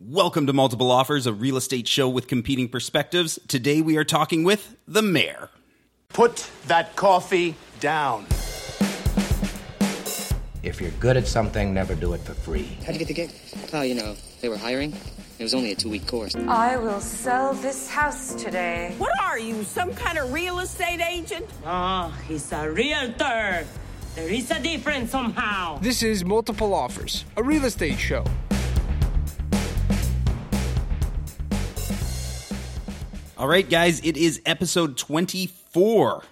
Welcome to Multiple Offers, a real estate show with competing perspectives. Today we are talking with the mayor. Put that coffee down. If you're good at something, never do it for free. How'd you get the gig? Oh, you know, they were hiring. It was only a two week course. I will sell this house today. What are you, some kind of real estate agent? Oh, he's a realtor. There is a difference somehow. This is Multiple Offers, a real estate show. All right, guys, it is episode 24.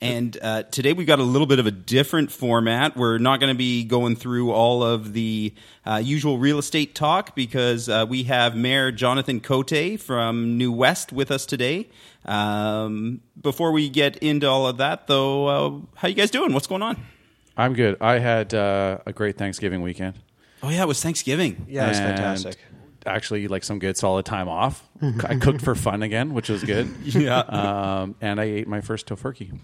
And uh, today we've got a little bit of a different format. We're not going to be going through all of the uh, usual real estate talk because uh, we have Mayor Jonathan Cote from New West with us today. Um, before we get into all of that, though, uh, how you guys doing? What's going on? I'm good. I had uh, a great Thanksgiving weekend. Oh yeah, it was Thanksgiving. Yeah, it's And fantastic. Actually, like some good solid time off. I cooked for fun again, which was good. Yeah. Um, and I ate my first tofurkey,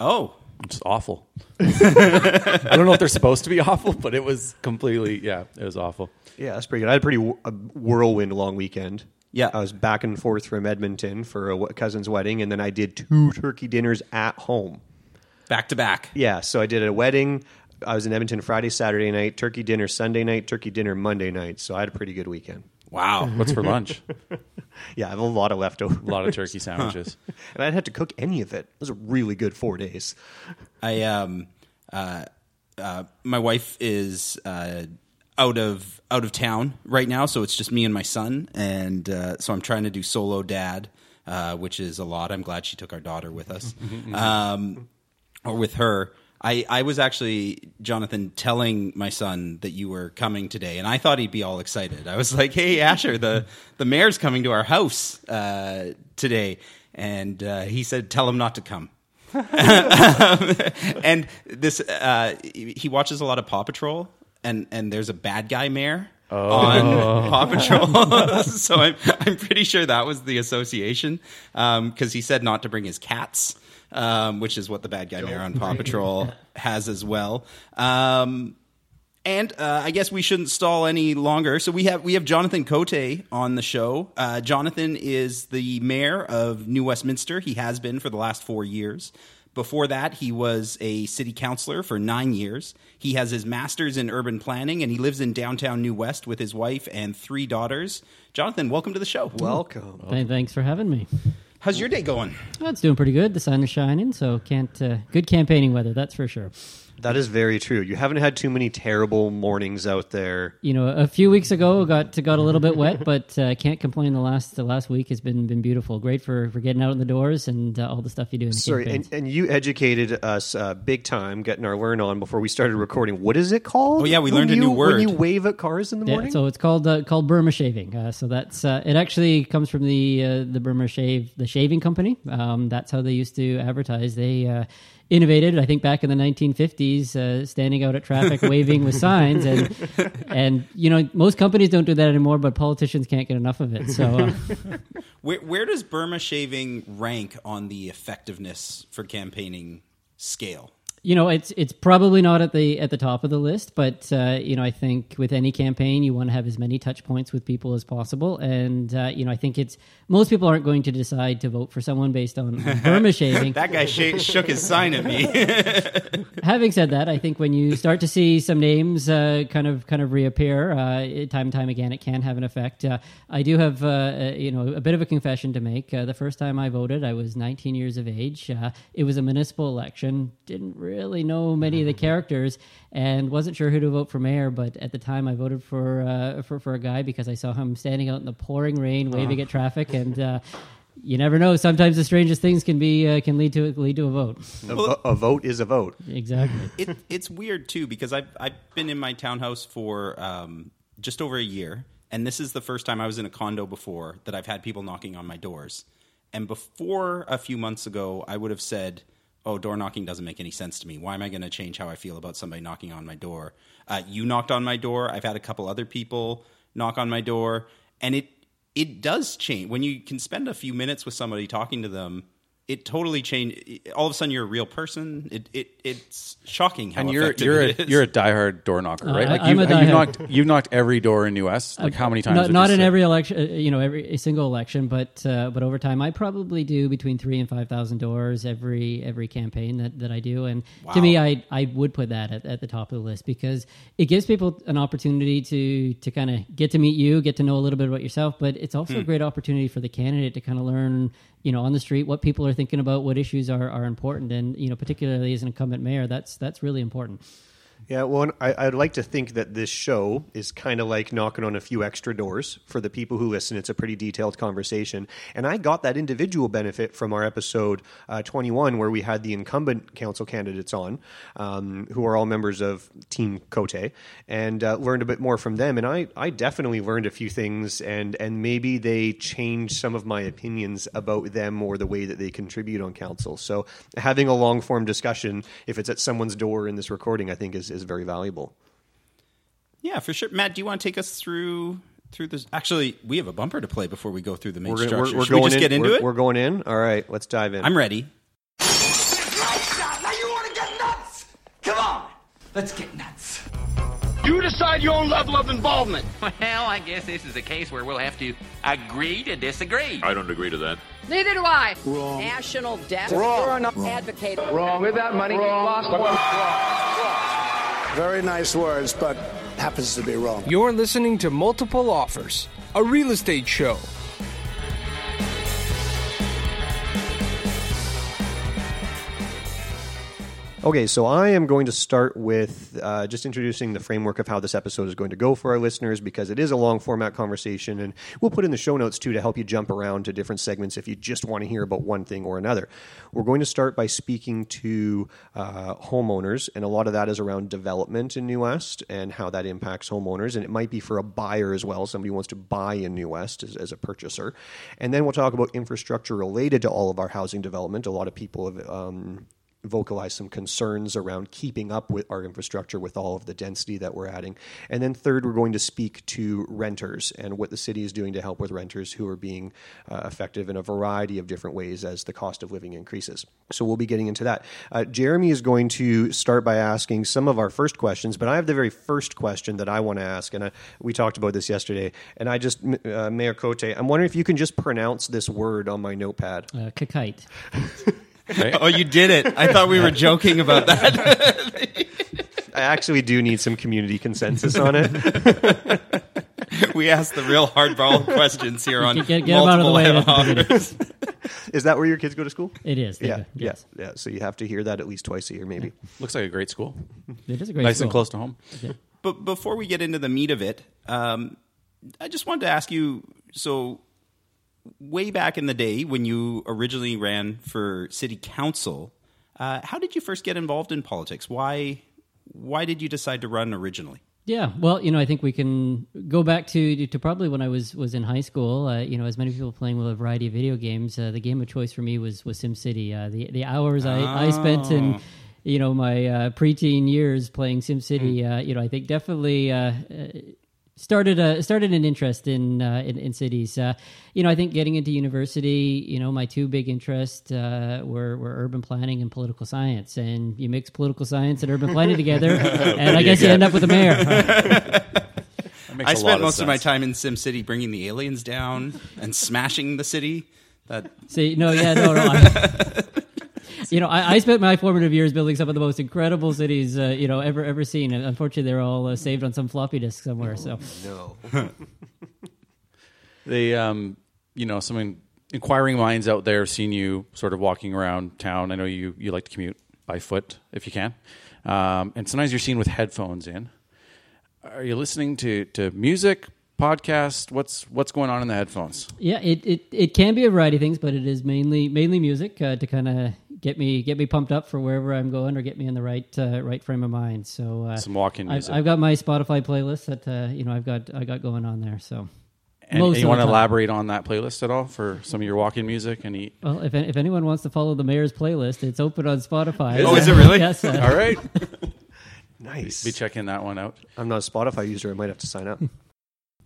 Oh, it's awful. I don't know if they're supposed to be awful, but it was completely yeah, it was awful. Yeah, that's pretty good. I had a pretty wh- a whirlwind long weekend. Yeah. I was back and forth from Edmonton for a w- cousin's wedding, and then I did two turkey dinners at home. back to back. Yeah, so I did a wedding. I was in Edmonton Friday, Saturday night, turkey dinner Sunday night, turkey dinner Monday night. So I had a pretty good weekend. Wow. What's for lunch? Yeah, I have a lot of leftover. A lot of turkey sandwiches. and I didn't have to cook any of it. It was a really good four days. I um uh, uh my wife is uh out of out of town right now, so it's just me and my son, and uh, so I'm trying to do solo dad, uh, which is a lot. I'm glad she took our daughter with us, um, or with her. I, I was actually Jonathan telling my son that you were coming today, and I thought he'd be all excited. I was like, "Hey, Asher, the the mayor's coming to our house uh, today," and uh, he said, "Tell him not to come." and this uh, he watches a lot of Paw Patrol, and and there's a bad guy mayor on Paw Patrol, so I'm I'm pretty sure that was the association because he said not to bring his cats, um, which is what the bad guy mayor on Paw Patrol has as well. Um, and uh, I guess we shouldn't stall any longer. So we have we have Jonathan Cote on the show. Uh, Jonathan is the mayor of New Westminster. He has been for the last four years. Before that, he was a city councilor for nine years. He has his master's in urban planning, and he lives in downtown New West with his wife and three daughters. Jonathan, welcome to the show. Welcome. Th- Thanks for having me. How's your day going? It's doing pretty good. The sun is shining, so can't uh, good campaigning weather. That's for sure. That is very true. You haven't had too many terrible mornings out there. You know, a few weeks ago got got a little bit wet, but uh, can't complain. The last the last week has been been beautiful. Great for, for getting out in the doors and uh, all the stuff you do in the Sorry, and, and you educated us uh, big time getting our learn on before we started recording. What is it called? Oh, yeah, we When learned a you- new When you wave at cars in the Yeah, morning? so it's called uh, called Burma shaving. Uh, so that's uh, it. Actually comes from the uh, the Burma shave, the shaving company. Um, that's how they used to advertise. They uh, innovated, I think, back in the 1950s, uh, standing out at traffic, waving with signs, and and you know most companies don't do that anymore, but politicians can't get enough of it. So uh, Where, where does Burma shaving rank on the effectiveness for campaigning scale? You know it's it's probably not at the at the top of the list but uh, you know i think with any campaign you want to have as many touch points with people as possible. And uh, you know i think it's most people aren't going to decide to vote for someone based on, on burma shaving. That guy sh- shook his sign at me. having said that i think when you start to see some names uh, kind of kind of reappear uh, time and time again it can have an effect. Uh, i do have uh, you know a bit of a confession to make. Uh, the first time i voted i was 19 years of age. Uh, it was a municipal election. Didn't really know many of the characters and wasn't sure who to vote for mayor but at the time i voted for uh, for, for a guy because i saw him standing out in the pouring rain waving at traffic and uh, you never know. Sometimes the strangest things can be uh, can lead to lead to a vote. a, vo- a vote is a vote. Exactly. it, it's weird too because I've I've been in my townhouse for um, just over a year, and this is the first time I was in a condo before that I've had people knocking on my doors. And before a few months ago, I would have said, "Oh, door knocking doesn't make any sense to me. Why am I going to change how I feel about somebody knocking on my door?" Uh, you knocked on my door. I've had a couple other people knock on my door, and it it does change when you can spend a few minutes with somebody talking to them it totally changed. All of a sudden, you're a real person. It, it it's shocking how and you're effective you're a, it is. you're a diehard door knocker, right? Uh, like I'm you, a you've knocked you've knocked every door in New West. Like how many times? Not, not in say? every election, uh, you know, every a single election, but uh, but over time, I probably do between three and five thousand doors every every campaign that, that I do, and to me, I I would put that at, at the top of the list because it gives people an opportunity to to kind of get to meet you, get to know a little bit about yourself, but it's also a great opportunity for the candidate to kind of learn, you know, on the street what people are thinking about, what issues are are important, and you know, particularly as an incumbent mayor, that's that's really important. Yeah, well, I, I'd like to think that this show is kind of like knocking on a few extra doors for the people who listen. It's a pretty detailed conversation. And I got that individual benefit from our episode uh, 21, where we had the incumbent council candidates on, um, who are all members of Team Cote, and uh, learned a bit more from them. And I, I definitely learned a few things, and, and maybe they changed some of my opinions about them or the way that they contribute on council. So having a long form discussion, if it's at someone's door in this recording, I think is, is very valuable. yeah, for sure. Matt, do you want to take us through through this? Actually, we have a bumper to play before we go through the main We're, structure. we're, we're Should going we just in, get into we're, it? We're going in. All right, let's dive in. I'm ready. Now you want to get nuts? Come on. Let's get nuts. You decide your own level of involvement. Well, I guess this is a case where we'll have to agree to disagree. I don't agree to that. Neither do I. National debt. You're an advocate. Wrong. With that money, lost one. Very nice words, but happens to be wrong. You're listening to Multiple Offers, a real estate show. Okay, so I am going to start with uh, just introducing the framework of how this episode is going to go for our listeners because it is a long format conversation, and we'll put in the show notes too to help you jump around to different segments if you just want to hear about one thing or another. We're going to start by speaking to uh, homeowners, and a lot of that is around development in New West and how that impacts homeowners, and it might be for a buyer as well. Somebody who wants to buy in New West as, as a purchaser, and then we'll talk about infrastructure related to all of our housing development. A lot of people have. Um, vocalize some concerns around keeping up with our infrastructure with all of the density that we're adding. And then third, we're going to speak to renters and what the city is doing to help with renters who are being uh, effective in a variety of different ways as the cost of living increases. So we'll be getting into that. Uh, Jeremy is going to start by asking some of our first questions, but I have the very first question that I want to ask, and uh, we talked about this yesterday. And I just, uh, Mayor Cote, I'm wondering if you can just pronounce this word on my notepad. Uh, Qayqayt. Oh, you did it! I thought we were joking about that. I actually do need some community consensus on it. we asked the real hardball questions here on Get- get- get 'em out of the way multiple beginning. Is that where your kids go to school? It is. Yeah, go- yes. yeah. So you have to hear that at least twice a year, maybe. Looks like a great school. It is a great school. nice school. and close to home. But before we get into the meat of it, um, I just wanted to ask you. So, way back in the day when you originally ran for city council, uh, how did you first get involved in politics? Why? Why did you decide to run originally? Yeah, well, you know, I think we can go back to to probably when I was was in high school. Uh, you know, as many people playing with a variety of video games, uh, the game of choice for me was was SimCity. Uh, the the hours I, I spent in Oh. you know my uh, preteen years playing SimCity. Uh, you know, I think definitely. Started a started an interest in uh, in, in cities. Uh, you know, I think getting into university, you know, my two big interests uh, were were urban planning and political science. And you mix political science and urban planning together, and I guess you end up with a mayor. makes I a lot spent of most of my time in SimCity bringing the aliens down and smashing the city. That See, no, yeah, no, no. You know, I, I spent my formative years building some of the most incredible cities, uh, you know, ever ever seen. And unfortunately, they're all uh, saved on some floppy disk somewhere. So, No. They, um, you know, some inquiring minds out there have seen you sort of walking around town. I know you, you like to commute by foot if you can. Um, and sometimes you're seen with headphones in. Are you listening to, to music, podcast? What's what's going on in the headphones? yeah, it, it, it can be a variety of things, but it is mainly mainly music uh, to kind of get me get me pumped up for wherever I'm going or get me in the right uh, right frame of mind. So, uh, Some walk-in I've, music. I've got my Spotify playlist that uh, you know I've got I got going on there. So. And, Most and you want to elaborate on that playlist at all for some of your walk-in music? Any? Well, if, if anyone wants to follow the mayor's playlist, it's open on Spotify. Is Oh, it? is it really? yes. uh, All right. Nice. Be checking that one out. I'm not a Spotify user. I might have to sign up.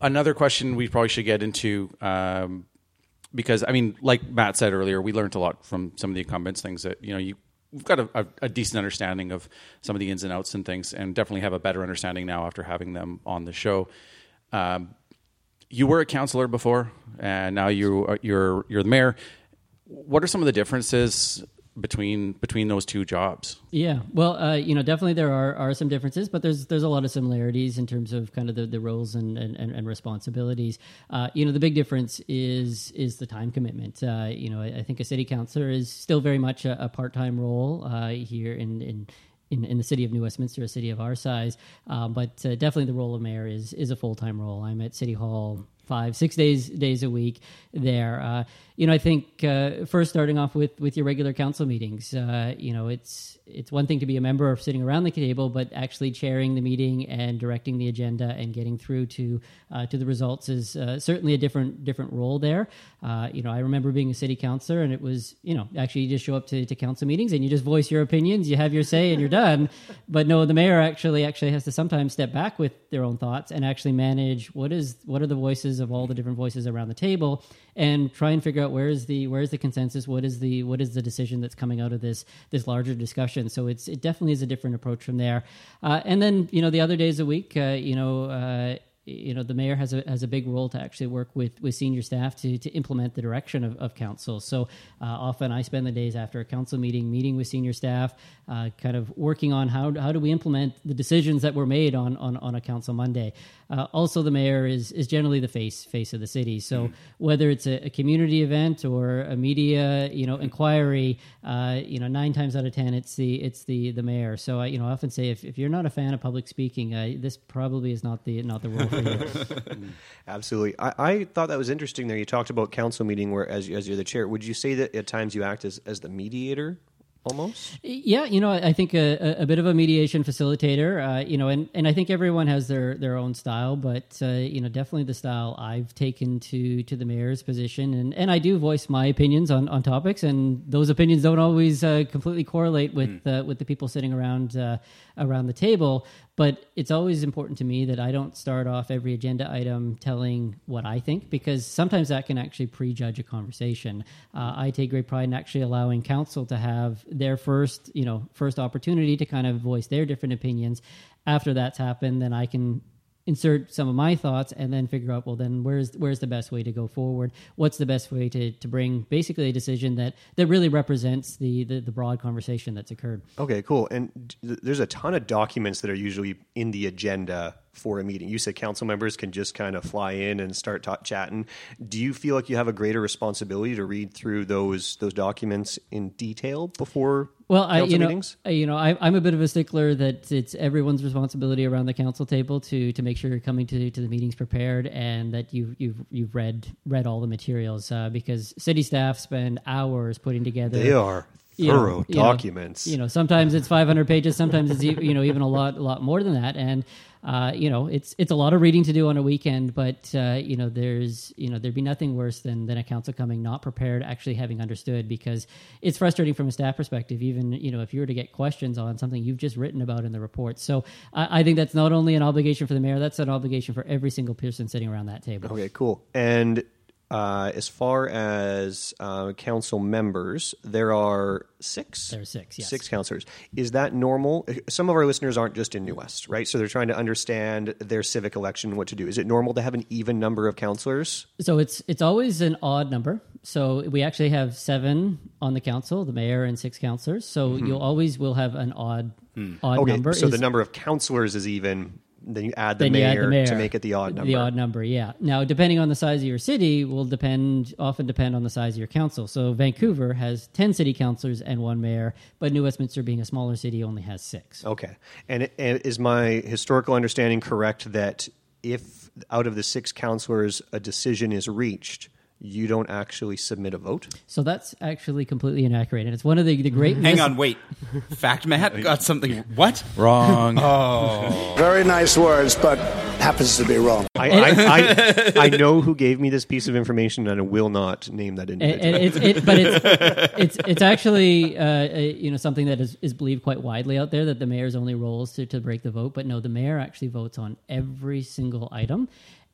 Another question we probably should get into. Um, because I mean, like Matt said earlier, we learned a lot from some of the incumbents. Things that you know you. We've got a, a, decent understanding of some of the ins and outs and things, and definitely have a better understanding now after having them on the show. Um, you were a counselor before, and now you are, you're you're the mayor. What are some of the differences between between those two jobs? Yeah, well, uh, you know, definitely there are, are some differences, but there's there's a lot of similarities in terms of kind of the, the roles and, and, and responsibilities. Uh, you know, the big difference is is the time commitment. Uh, you know, I, I, think a city councilor is still very much a, a part time role uh, here in, in in, in the city of New Westminster, a city of our size. Um, but uh, definitely the role of mayor is is a full time role. I'm at City Hall five, six days days a week there. Uh, you know, I think uh, first starting off with with your regular council meetings. Uh, you know, it's it's one thing to be a member of sitting around the table, but actually chairing the meeting and directing the agenda and getting through to uh, to the results is uh, certainly a different different role there. Uh, you know, I remember being a city councilor, and it was you know actually you just show up to, to council meetings and you just voice your opinions, you have your say, and you're done. but no, the mayor actually actually has to sometimes step back with their own thoughts and actually manage what is what are the voices of all the different voices around the table and try and figure out where is the where is the consensus what is the what is the decision that's coming out of this this larger discussion so it's it definitely is a different approach from there uh, and then you know the other days a week uh, you know uh, you know the mayor has a has a big role to actually work with with senior staff to to implement the direction of, of council. So uh, often I spend the days after a council meeting meeting with senior staff, uh, kind of working on how how do we implement the decisions that were made on on, on a council Monday. Uh, also, the mayor is is generally the face face of the city. So mm. whether it's a, a, community event or a media you know inquiry, uh, you know nine times out of ten it's the it's the the mayor. So I you know I often say if, if you're not a fan of public speaking, uh, this probably is not the not the role for you. Absolutely, I, I thought that was interesting. There, you talked about council meeting where as as you're the chair. Would you say that at times you act as as the mediator almost. Yeah, you know, I think a, a bit of a mediation facilitator. Uh, you know, and, and I think everyone has their their own style, but uh, you know, definitely the style I've taken to to the mayor's position, and and I do voice my opinions on, on topics, and those opinions don't always uh, completely correlate with mm. with the people sitting around uh, around the table. But it's always important to me that I don't start off every agenda item telling what I think because sometimes that can actually prejudge a conversation. Uh, I take great pride in actually allowing council to have their first, you know, first opportunity to kind of voice their different opinions. After that's happened, then I can insert some of my thoughts and then figure out well then where's where's the best way to go forward? What's the best way to, to bring basically a decision that that really represents the, the, the broad conversation that's occurred? Okay cool. And there's a ton of documents that are usually in the agenda for a meeting you said council members can just kind of fly in and start ta- chatting do you feel like you have a greater responsibility to read through those those documents in detail before well, I you know, I, you know, I, am a bit of a stickler that it's everyone's responsibility around the council table to to make sure you're coming to to the meetings prepared and that you've you've you've read read all the materials uh, because city staff spend hours putting together. They are thorough you know, documents. You know, you know, sometimes it's 500 pages, sometimes it's you know even a lot a lot more than that, and uh, you know, it's it's a lot of reading to do on a weekend, but uh, you know, there's you know, there'd be nothing worse than than a council coming not prepared, actually having understood, because it's frustrating from a staff perspective. Even you know, if you were to get questions on something you've just written about in the report, so I, I think that's not only an obligation for the mayor, that's an obligation for every single person sitting around that table. Okay, cool. And uh, as far as uh, council members, there are six. There are six. Yes. Six councilors. Is that normal? Some of our listeners aren't just in New West, right? So they're trying to understand their civic election, what to do. Is it normal to have an even number of councilors? So it's it's always an odd number. So we actually have seven on the council, the mayor and six councilors. So mm-hmm. you'll always will have an odd hmm. odd okay, number. So is, the number of councilors is even then you add the, then mayor, add the mayor to make it the odd number. The odd number, yeah. Now, depending on the size of your city, will depend often depend on the size of your council. So Vancouver has ten city councilors and one mayor, but New Westminster, being a smaller city, only has six. Okay, and, and is my historical understanding correct that if out of the six councilors a decision is reached? You don't actually submit a vote. So that's actually completely inaccurate, and it's one of the, the great. Hang mis- on, wait. Fact, Matt got something. What? Wrong. oh, very nice words, but happens to be wrong. I, I, I, I, know who gave me this piece of information, and I will not name that individual. And, it's, it, but it's it's it's actually uh, uh, you know something that is, is believed quite widely out there that the mayor's only role is to, to break the vote, but no, the mayor actually votes on every single item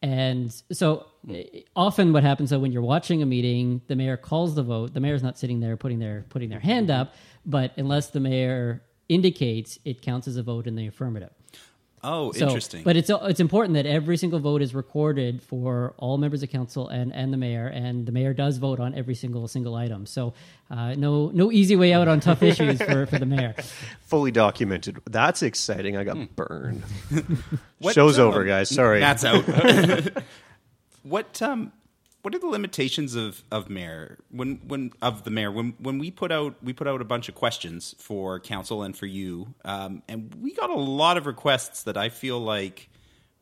And so eh, often what happens though when you're watching a meeting, the mayor calls the vote. The mayor's not sitting there putting their putting their hand up, but unless the mayor indicates it counts as a vote in the affirmative. Oh, So- interesting. But it's it's important that every single vote is recorded for all members of council and, and the mayor, and the mayor does vote on every single single item. So uh, no no easy way out on tough issues for, for the mayor. Fully documented. That's exciting. I got burned. Show's um, over, guys. Sorry. That's out. what um what are the limitations of of mayor when when of the mayor when when we put out we put out a bunch of questions for council and for you um, and we got a lot of requests that I feel like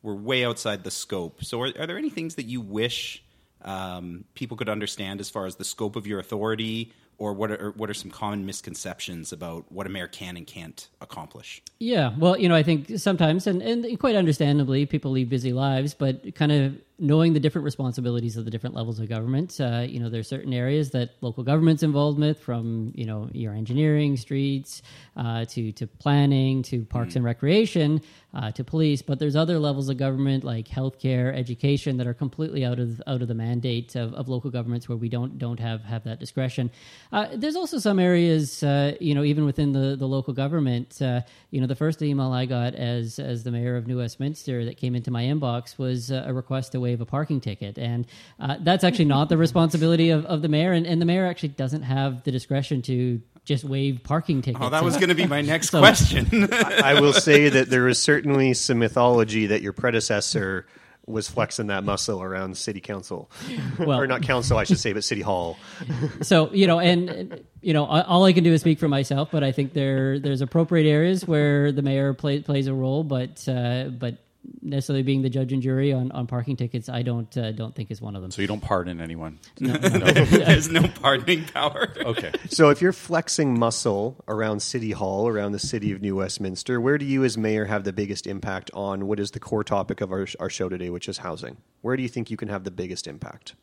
were way outside the scope. So are, are there any things that you wish um, people could understand as far as the scope of your authority? Or what are what are some common misconceptions about what a mayor can and can't accomplish? Yeah, well, you know, I think sometimes, and, and quite understandably, people lead busy lives, but kind of knowing the different responsibilities of the different levels of government, uh, you know, there's are certain areas that local government's involved with, from you know your engineering, streets, uh, to to planning, to parks and recreation, uh, to police. But there's other levels of government like healthcare, education that are completely out of out of the mandate of, of local governments where we don't don't have have that discretion. Uh, there's also some areas, uh, you know, even within the the local government. Uh, you know, the first email I got as as the mayor of New Westminster that came into my inbox was a request to waive a parking ticket, and uh, that's actually not the responsibility of, of the mayor, and, and the mayor actually doesn't have the discretion to just waive parking tickets. Oh, that was going to be my next So- question. I will say that there is certainly some mythology that your predecessor was flexing that muscle around city council, Well- or not council, I should say, but city hall. so you know and and, you know all i can do is speak for myself but i think there there's appropriate areas where the mayor play, plays a role but uh, but necessarily being the judge and jury on, on parking tickets i don't uh, don't think is one of them So you don't pardon anyone. no There's no pardoning power. Okay. So if you're flexing muscle around City Hall, around the city of New Westminster, where do you as mayor have the biggest impact on what is the core topic of our, our show today, which is housing? Where do you think you can have the biggest impact?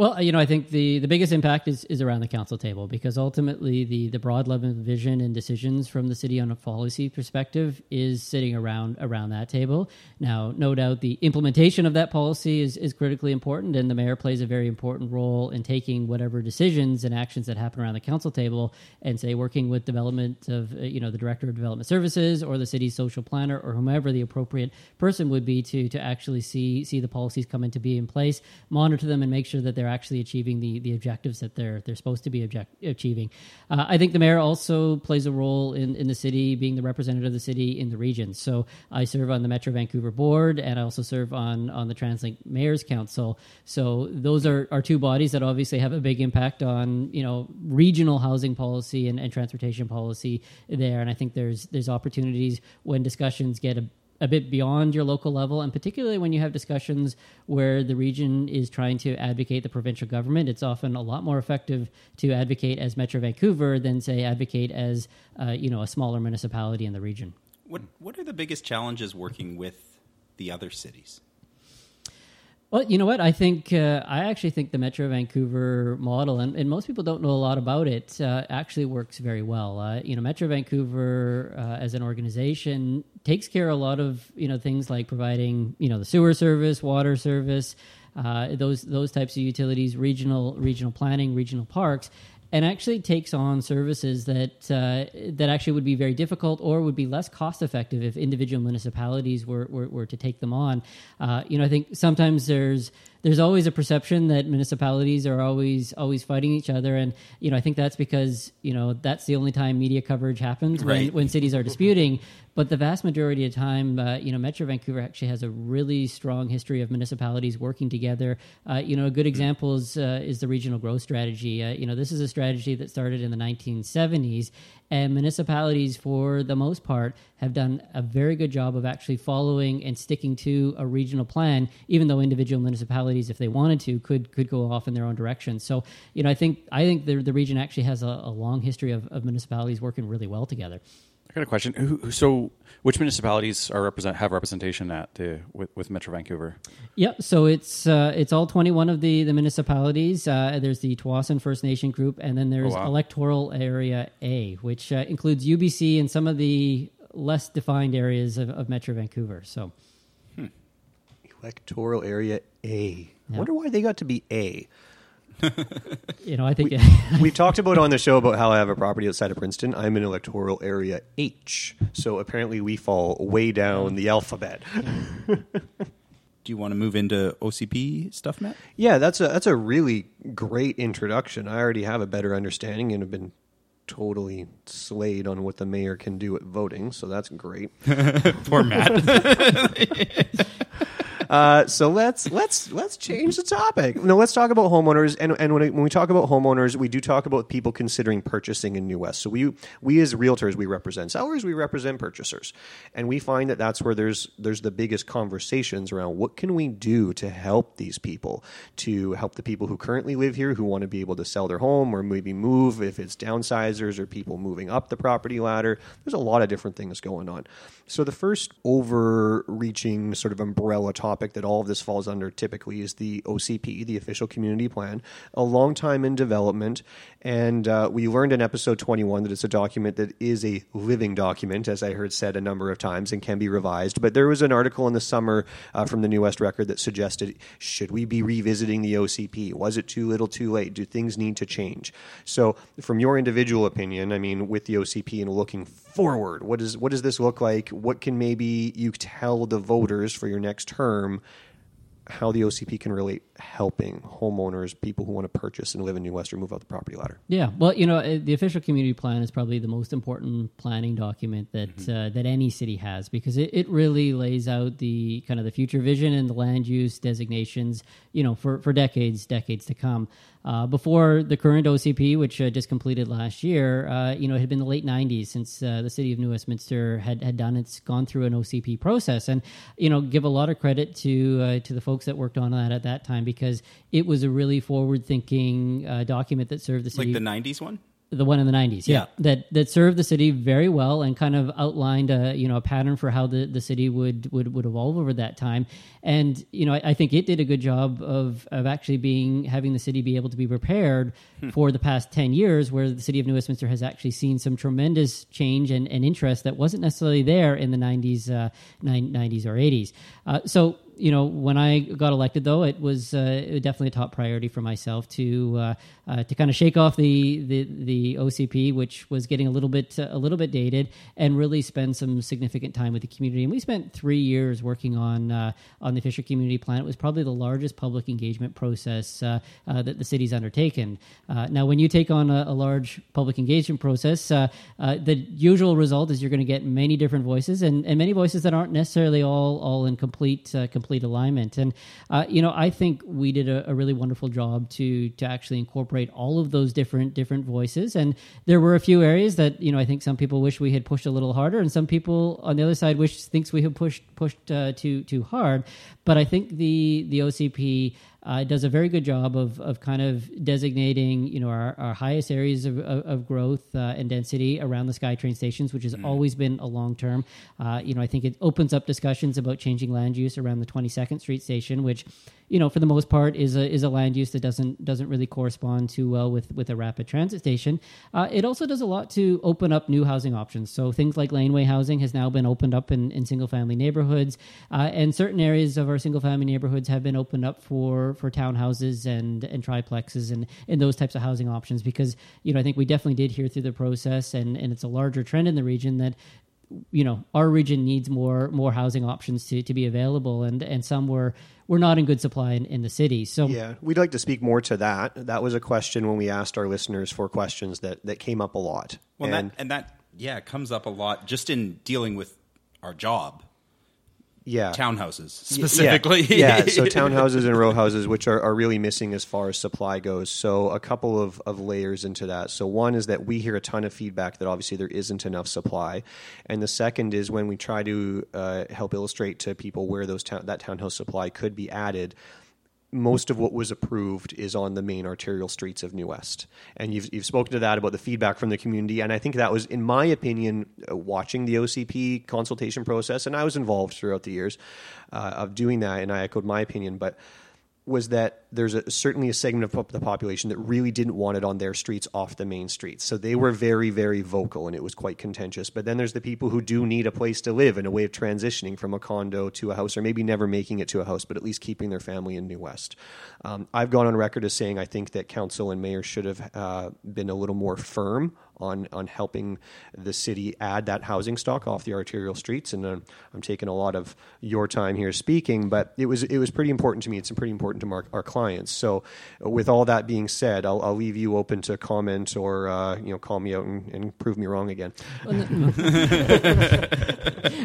Well, you know, I think the, the biggest impact is, is around the council table because ultimately the, the broad level of vision and decisions from the city on a policy perspective is sitting around around that table. Now, no doubt the implementation of that policy is, is critically important, and the mayor plays a very important role in taking whatever decisions and actions that happen around the council table and say working with development of uh, you know the director of development services or the city's social planner or whomever the appropriate person would be to to actually see see the policies come into be in place, monitor them, and make sure that they're actually achieving the the objectives that they're they're supposed to be object, achieving. Uh, I think the mayor also plays a role in in the city, being the representative of the city in the region. So I serve on the Metro Vancouver board, and I also serve on on the TransLink Mayor's Council. So those are are two bodies that obviously have a big impact on you know regional housing policy and, and transportation policy there. And I think there's there's opportunities when discussions get a a bit beyond your local level, and particularly when you have discussions where the region is trying to advocate the provincial government, it's often a lot more effective to advocate as Metro Vancouver than say advocate as uh, you know a smaller municipality in the region. What What are the biggest challenges working with the other cities? Well, you know what? I think uh, I actually think the Metro Vancouver model, and, and most people don't know a lot about it, uh, actually works very well. Uh, you know, Metro Vancouver uh, as an organization takes care of a lot of you know things like providing you know the sewer service, water service, uh, those those types of utilities, regional regional planning, regional parks, and actually takes on services that uh, that actually would be very difficult or would be less cost effective if individual municipalities were, were, were to take them on. Uh, you know, I think sometimes there's there's always a perception that municipalities are always always fighting each other, and you know I think that's because you know that's the only time media coverage happens when, Right. when cities are disputing. But the vast majority of time, uh, you know, Metro Vancouver actually has a really strong history of municipalities working together. Uh, you know, a good example is uh, is the regional growth strategy. Uh, you know, this is a strategy that started in the 1970s, and municipalities, for the most part, have done a very good job of actually following and sticking to a regional plan, even though individual municipalities, if they wanted to, could could go off in their own direction. So, you know, I think I think the the region actually has a, a long history of, of municipalities working really well together. I got a question. Who, who- so, which municipalities are represent have representation at the with, with Metro Vancouver? Yep. So it's uh, it's all twenty one of the the municipalities. Uh, there's the Tsawwassen First Nation group, and then there's Oh, wow. electoral area A, which uh, includes UBC and some of the less defined areas of, of Metro Vancouver. So Electoral area A. I wonder why they got to be A. You know, I think we, have talked about on the show about how I have a property outside of Princeton. I'm in electoral area H. So apparently we fall way down the alphabet. Do you want to move into OCP stuff, Matt? Yeah, that's a that's a really great introduction. I already have a better understanding and have been totally slayed on what the mayor can do at voting, so that's great. Poor Matt. Uh, so let's let's let's change the topic. No, let's talk about homeowners. And and when, when we talk about homeowners, we do talk about people considering purchasing in New West. So we we as realtors we represent sellers, we represent purchasers, and we find that that's where there's there's the biggest conversations around what can we do to help these people, to help the people who currently live here who want to be able to sell their home or maybe move if it's downsizers or people moving up the property ladder. There's a lot of different things going on. So the first overreaching sort of umbrella topic that all of this falls under typically is the OCP, the official community plan, a long time in development. And uh, we learned in episode 21 that it's a document that is a living document, as I heard said a number of times, and can be revised. But there was an article in the summer uh, from the New West Record that suggested should we be revisiting the OCP? Was it too little, too late? Do things need to change? So, from your individual opinion, I mean, with the OCP and looking forward, what, is, what does this look like? What can maybe you tell the voters for your next term? how the OCP can relate helping homeowners, people who want to purchase and live in New West or move up the property ladder. Yeah, well, you know, uh, the official community plan is probably the most important planning document that Mm-hmm. uh, that any city has because it, it really lays out the kind of the future vision and the land use designations, you know, for for decades, decades to come. Uh, before the current OCP, which uh, just completed last year, uh, you know, it had been the late '90s since uh, the city of New Westminster had had done its gone through an OCP process, and you know, give a lot of credit to uh, to the folks that worked on that at that time because it was a really forward-thinking uh, document that served the city like the '90s one. The one in the 90s yeah, that that served the city very well and kind of outlined a you know a pattern for how the, the city would, would would evolve over that time. And you know I, I think it did a good job of of actually being having the city be able to be prepared Hmm. for the past 10 years where the city of New Westminster has actually seen some tremendous change and, and interest that wasn't necessarily there in the 90s uh, 90s or 80s uh, so you know, when I got elected, though, it was uh, definitely a top priority for myself to uh, uh, to kind of shake off the, the the OCP, which was getting a little bit a little bit dated, and really spend some significant time with the community. And we spent three years working on uh, on the Official Community Plan. It was probably the largest public engagement process uh, uh, that the city's undertaken. Now, when you take on a, a large public engagement process, the usual result is you're going to get many different voices, and, and many voices that aren't necessarily all all in complete uh, complete alignment. And uh, you know, I think we did a, a really wonderful job to to actually incorporate all of those different different voices. And there were a few areas that you know I think some people wish we had pushed a little harder, and some people on the other side wish thinks we have pushed pushed uh, too too hard. But I think the the OCP uh, does a very good job of, of kind of designating you know our, our highest areas of, of, of growth uh, and density around the SkyTrain stations, which has always been a long term. Uh, you know, I think it opens up discussions about changing land use around the 22nd Street station, which you know for the most part is a is a land use that doesn't doesn't really correspond too well with with a rapid transit station. Uh, it also does a lot to open up new housing options. So things like laneway housing has now been opened up in, in single family neighborhoods, uh, and certain areas of our single family neighborhoods have been opened up for for townhouses and and triplexes and and those types of housing options because you know I think we definitely did hear through the process and and it's a larger trend in the region that you know our region needs more more housing options to, to be available and and some were were not in good supply in, in the city so Yeah, we'd like to speak more to that. That was a question when we asked our listeners for questions that, that came up a lot. Well, and that, and that yeah comes up a lot just in dealing with our job. Yeah, townhouses specifically. Yeah, yeah. so townhouses and row houses, which are, are really missing as far as supply goes. So a couple of, of layers into that. So one is that we hear a ton of feedback that obviously there isn't enough supply, and the second is when we try to uh, help illustrate to people where those town, that townhouse supply could be added. Most of what was approved is on the main arterial streets of New West, and you've you've spoken to that about the feedback from the community, and I think that was, in my opinion, uh, watching the OCP consultation process, and I was involved throughout the years uh, of doing that, and I echoed my opinion, but was that there's a, certainly a segment of the population that really didn't want it on their streets off the main streets. So they were very, very vocal, and it was quite contentious. But then there's the people who do need a place to live and a way of transitioning from a condo to a house, or maybe never making it to a house, but at least keeping their family in New West. Um, I've gone on record as saying I think that council and mayor should have uh, been a little more firm on on helping the city add that housing stock off the arterial streets. And uh, I'm taking a lot of your time here speaking, but it was it was pretty important to me. It's pretty important to our, our clients. So, with all that being said, I'll, I'll leave you open to comment or uh, you know call me out and, and, prove me wrong again.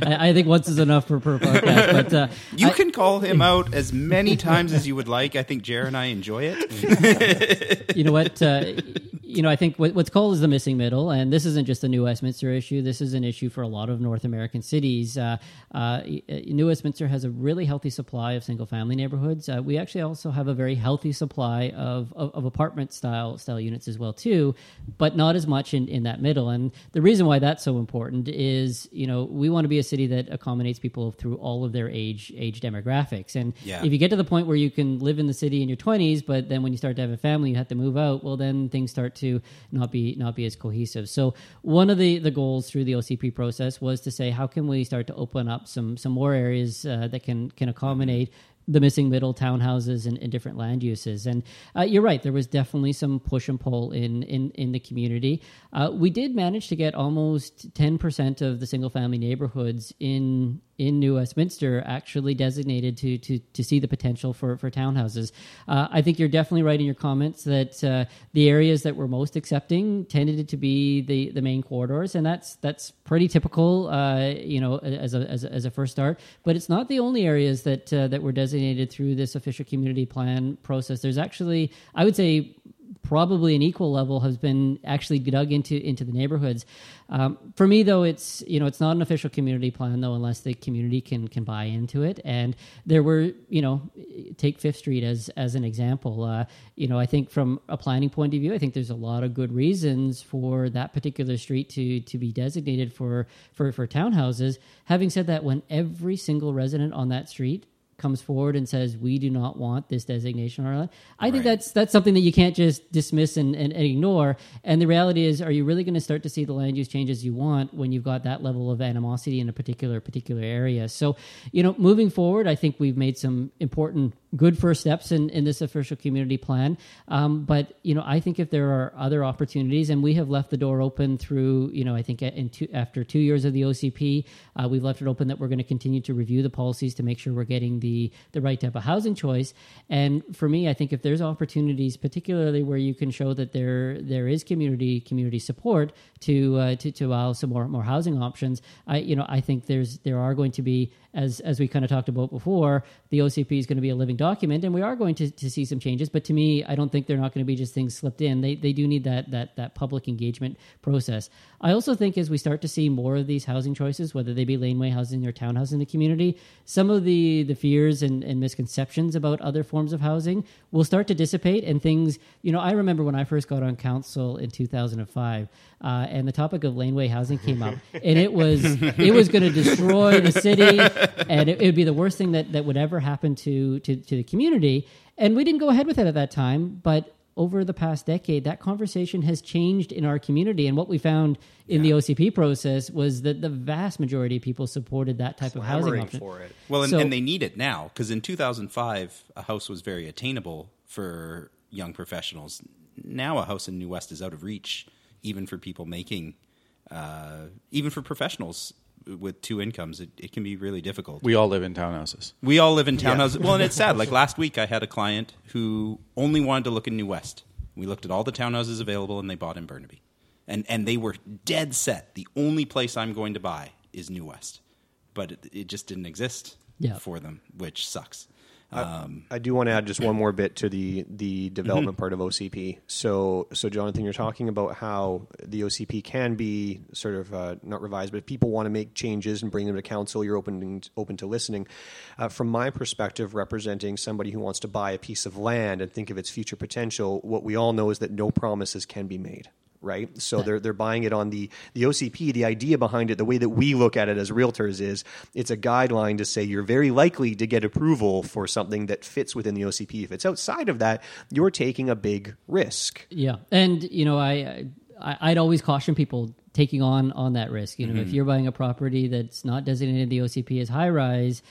I, I, think once is enough for per podcast. But uh, you I, can call him out as many times as you would like. I think Jer and I enjoy it. you know what? Uh, you know, I think what, what's called is the missing middle, and this isn't just a New Westminster issue. This is an issue for a lot of North American cities. Uh, uh, New Westminster has a really healthy supply of single-family neighborhoods. Uh, we actually also have a very healthy supply of, of, of, apartment style style units as well too, but not as much in, in that middle. And the reason why that's so important is, you know, we want to be a city that accommodates people through all of their age age demographics. And yeah. if you get to the point where you can live in the city in your 20s, but then when you start to have a family, you have to move out. Well, then things start to not be not be as cohesive. So one of the the goals through the OCP process was to say how can we start to open up some some more areas uh, that can can accommodate the missing middle townhouses and, and different land uses. And uh, you're right, there was definitely some push and pull in in, in the community. Uh, we did manage to get almost 10% of the single family neighborhoods in in New Westminster actually designated to to to see the potential for for townhouses. Uh, I think you're definitely right in your comments that uh, the areas that were most accepting tended to be the the main corridors, and that's that's pretty typical. Uh, you know, as a, as a, as a first start, but it's not the only areas that uh, that were designated through this official community plan process. There's actually, I would say, probably an equal level has been actually dug into into the neighborhoods. Um, for me, though, it's you know it's not an official community plan though unless the community can can buy into it. And there were you know take Fifth Street as as an example. Uh, you know I think from a planning point of view, I think there's a lot of good reasons for that particular street to to be designated for for for townhouses. Having said that, when every single resident on that street comes forward and says we do not want this designation on our land. I right. think that's that's something that you can't just dismiss and, and, and ignore. And the reality is, are you really going to start to see the land use changes you want when you've got that level of animosity in a particular particular area? So, you know, moving forward, I think we've made some important good first steps in, in this official community plan. Um, but you know, I think if there are other opportunities, and we have left the door open through, you know, I think in two, after two years of the OCP, uh, we've left it open that we're going to continue to review the policies to make sure we're getting the the right type of housing choice. And for me, I think if there's opportunities, particularly where you can show that there there is community community support to uh, to, to allow some more more housing options, I you know I think there's there are going to be as as we kind of talked about before, the OCP is going to be a living document, and we are going to, to see some changes. But to me, I don't think they're not going to be just things slipped in. They they do need that that that public engagement process. I also think as we start to see more of these housing choices, whether they be laneway housing or townhouse in the community, some of the the fears and, and misconceptions about other forms of housing will start to dissipate, and things. You know, I remember when I first got on council in 2005, uh, and the topic of laneway housing came up, and it was it was going to destroy the city and it, it, would be the worst thing that, that would ever happen to, to, to the community. And we didn't go ahead with it at that time, but over the past decade, that conversation has changed in our community. And what we found in yeah. the OCP process was that the vast majority of people supported that type Clamoring of housing option. For it. Well, and, so, and they need it now because in 2005, a house was very attainable for young professionals. Now, a house in New West is out of reach, even for people making, uh, even for professionals with two incomes, it, it can be really difficult. We all live in townhouses. We all live in townhouses. Yeah. well, and it's sad. Like last week, I had a client who only wanted to look in New West. We looked at all the townhouses available, and they bought in Burnaby, and and they were dead set. The only place I'm going to buy is New West, but it, it just didn't exist yeah. for them, which sucks. Um, I, I, do want to add just one more bit to the the development mm-hmm. part of OCP. So, so Jonathan, you're talking about how the OCP can be sort of uh, not revised, but if people want to make changes and bring them to council, you're open open to listening. Uh, from my perspective, representing somebody who wants to buy a piece of land and think of its future potential, what we all know is that no promises can be made right? So they're they're buying it on the the OCP. The idea behind it, the way that we look at it as realtors, is it's a guideline to say you're very likely to get approval for something that fits within the OCP. If it's outside of that, you're taking a big risk. Yeah, and you know, I, I I'd always caution people taking on on that risk. You know, if Mhm. you're buying a property that's not designated the OCP as high rise,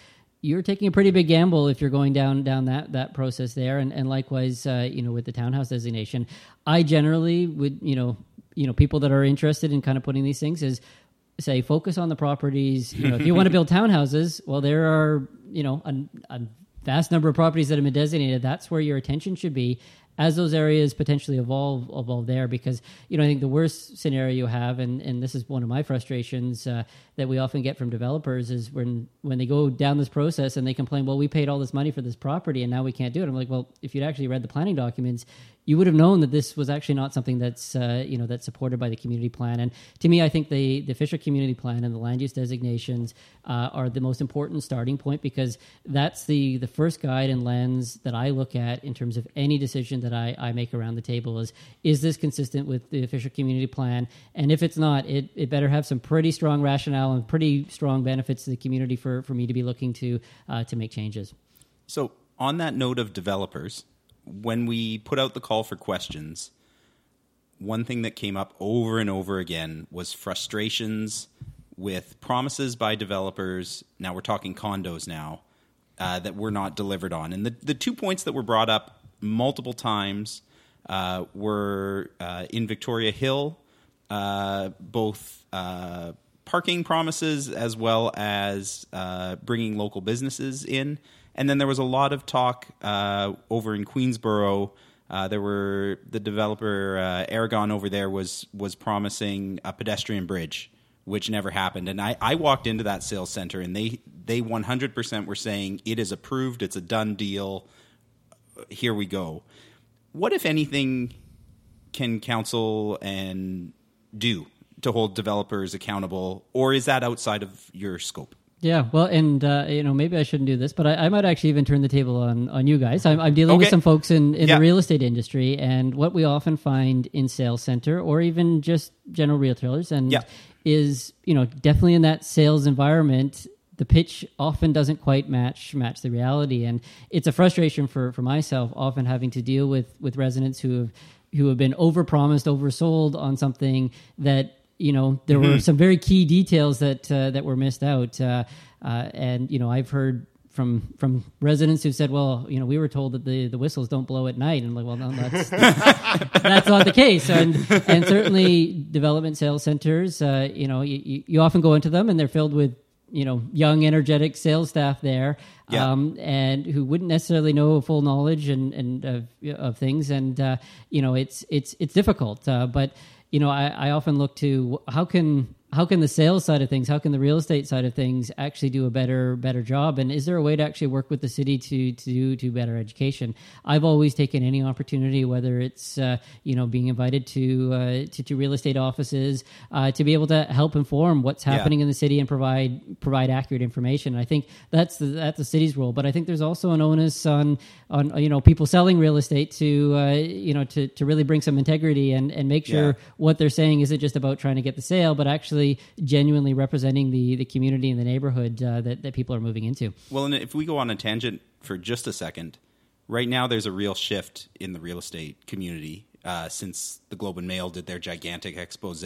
you're taking a pretty big gamble if you're going down down that that process there. And and likewise, uh, you know, with the townhouse designation, I generally would you know you know people that are interested in kind of putting these things is say focus on the properties. You know, if you want to build townhouses, well, there are you know a, a vast number of properties that have been designated. That's where your attention should be as those areas potentially evolve evolve there because you know I think the worst scenario you have and and this is one of my frustrations uh, that we often get from developers is when when they go down this process and they complain well we paid all this money for this property and now we can't do it. I'm like well if you'd actually read the planning documents you would have known that this was actually not something that's uh, you know that's supported by the community plan. And to me I think the the Official Community Plan and the land use designations uh, are the most important starting point because that's the the first guide and lens that I look at in terms of any decision that I, I make around the table is is this consistent with the Official Community Plan? And if it's not it, it better have some pretty strong rationale and pretty strong benefits to the community for, for me to be looking to uh, to make changes. So, on that note of developers, when we put out the call for questions, one thing that came up over and over again was frustrations with promises by developers. Now we're talking condos now uh, that were not delivered on, and the the two points that were brought up multiple times uh, were uh, in Victoria Hill, uh, both. Parking promises as well as uh, bringing local businesses in. And then there was a lot of talk uh, over in Queensborough. Uh, there were the developer uh, Aragon over there was was promising a pedestrian bridge, which never happened. And I, I walked into that sales center and they they 100% were saying it is approved, it's a done deal. Here we go. What if anything can council and do to hold developers accountable, or is that outside of your scope? Yeah, well, and uh, you know, maybe I shouldn't do this, but I, I might actually even turn the table on on you guys. I'm, I'm dealing with some folks in, in Yeah. the real estate industry, and what we often find in sales center or even just general retailers, and Yeah. is you know definitely in that sales environment. The pitch often doesn't quite match match the reality, and it's a frustration for, for myself. Often having to deal with with residents who have who have been overpromised, oversold on something that you know there were Mhm. some very key details that uh, that were missed out, uh, uh, and you know I've heard from from residents who said, "Well, you know, we were told that the, the whistles don't blow at night," and I'm like, "Well, no, that's that's not the case." And and certainly development sales centers, uh, you know, you, you- you often go into them and they're filled with you know young, energetic sales staff there, Yeah. um, and who wouldn't necessarily know full knowledge and and of, of things, and uh, you know, it's it's it's difficult, uh, but you know, I, I often look to how can how can the sales side of things, how can the real estate side of things actually do a better better job, and is there a way to actually work with the city to to do to better education? I've always taken any opportunity, whether it's uh, you know being invited to, uh, to to real estate offices, uh, to be able to help inform what's Yeah. happening in the city and provide provide accurate information. I think that's the, that's the city's role, but I think there's also an onus on on you know people selling real estate to uh, you know to, to really bring some integrity and and make sure Yeah. what they're saying isn't just about trying to get the sale, but actually genuinely representing the the community and the neighborhood uh, that that people are moving into. Well, and if we go on a tangent for just a second, right now there's a real shift in the real estate community uh, since the Globe and Mail did their gigantic expose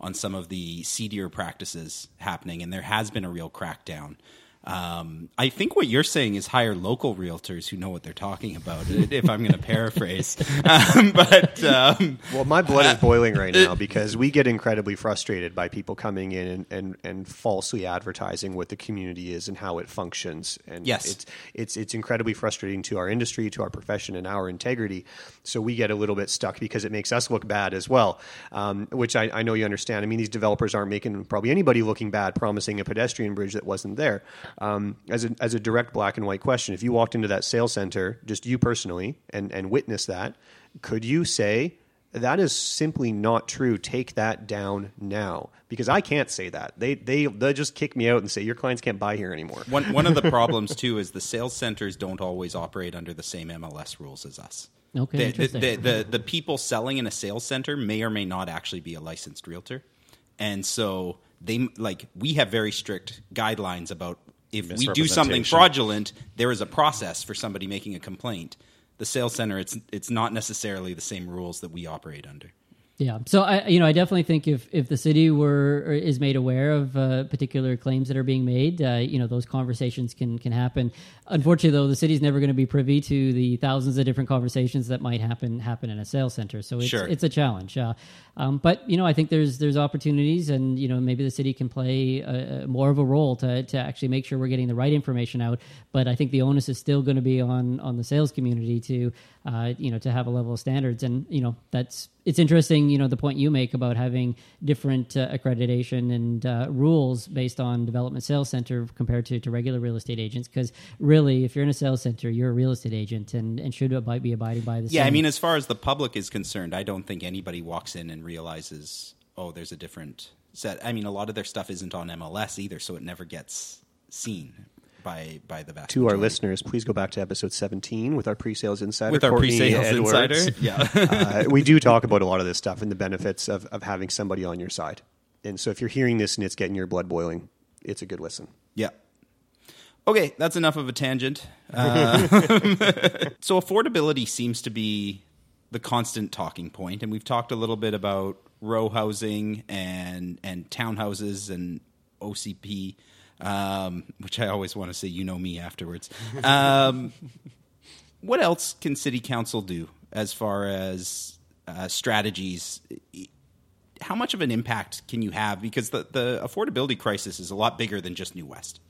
on some of the seedier practices happening, and there has been a real crackdown. Um, I think what you're saying is hire local realtors who know what they're talking about. If I'm going to paraphrase, um, but um, Well, my blood is boiling right now because we get incredibly frustrated by people coming in and, and, and falsely advertising what the community is and how it functions. And Yes. it's it's it's incredibly frustrating to our industry, to our profession, and our integrity. So we get a little bit stuck because it makes us look bad as well, um, which I, I know you understand. I mean, these developers aren't making probably anybody looking bad promising a pedestrian bridge that wasn't there. Um, as a as a direct black and white question, if you walked into that sales center, just you personally, and and witnessed that, could you say? That is simply not true. Take that down now, because I can't say that. They they they'll just kick me out and say your clients can't buy here anymore. one one of the problems too is the sales centers don't always operate under the same MLS rules as us. Okay, the, the, the, the the people selling in a sales center may or may not actually be a licensed realtor, and so they like we have very strict guidelines about if we do something fraudulent, there is a process for somebody making a complaint. The sales center, it's it's not necessarily the same rules that we operate under. Yeah. So I, you know, I definitely think if if the city were or is made aware of uh, particular claims that are being made, uh, you know, those conversations can can happen. Unfortunately, though, the city's never going to be privy to the thousands of different conversations that might happen happen in a sales center. So it's Sure. it's a challenge. Uh, um, but you know, I think there's there's opportunities, and you know, maybe the city can play uh, more of a role to to actually make sure we're getting the right information out. But I think the onus is still going to be on on the sales community to uh, you know to have a level of standards, and you know that's it's interesting. You know, the point you make about having different uh, accreditation and uh, rules based on development sales center compared to, to regular real estate agents, because really, if you're in a sales center, you're a real estate agent and and should abide, be abiding by the Yeah, I mean, as far as the public is concerned, I don't think anybody walks in and realizes, oh, there's a different set. I mean, a lot of their stuff isn't on MLS either, so it never gets seen by by the vast To our listeners, please go back to episode 17 with our pre-sales insider. With our Courtney pre-sales Edwards. insider, yeah. uh, we do talk about a lot of this stuff and the benefits of, of having somebody on your side. And so if you're hearing this and it's getting your blood boiling, it's a good listen. Yeah. Okay, that's enough of a tangent. Uh, so affordability seems to be the constant talking point, and we've talked a little bit about row housing and and townhouses and OCP, um, which I always want to say, you know me afterwards. Um, what else can city council do as far as uh, strategies? How much of an impact can you have? Because the, the affordability crisis is a lot bigger than just New West.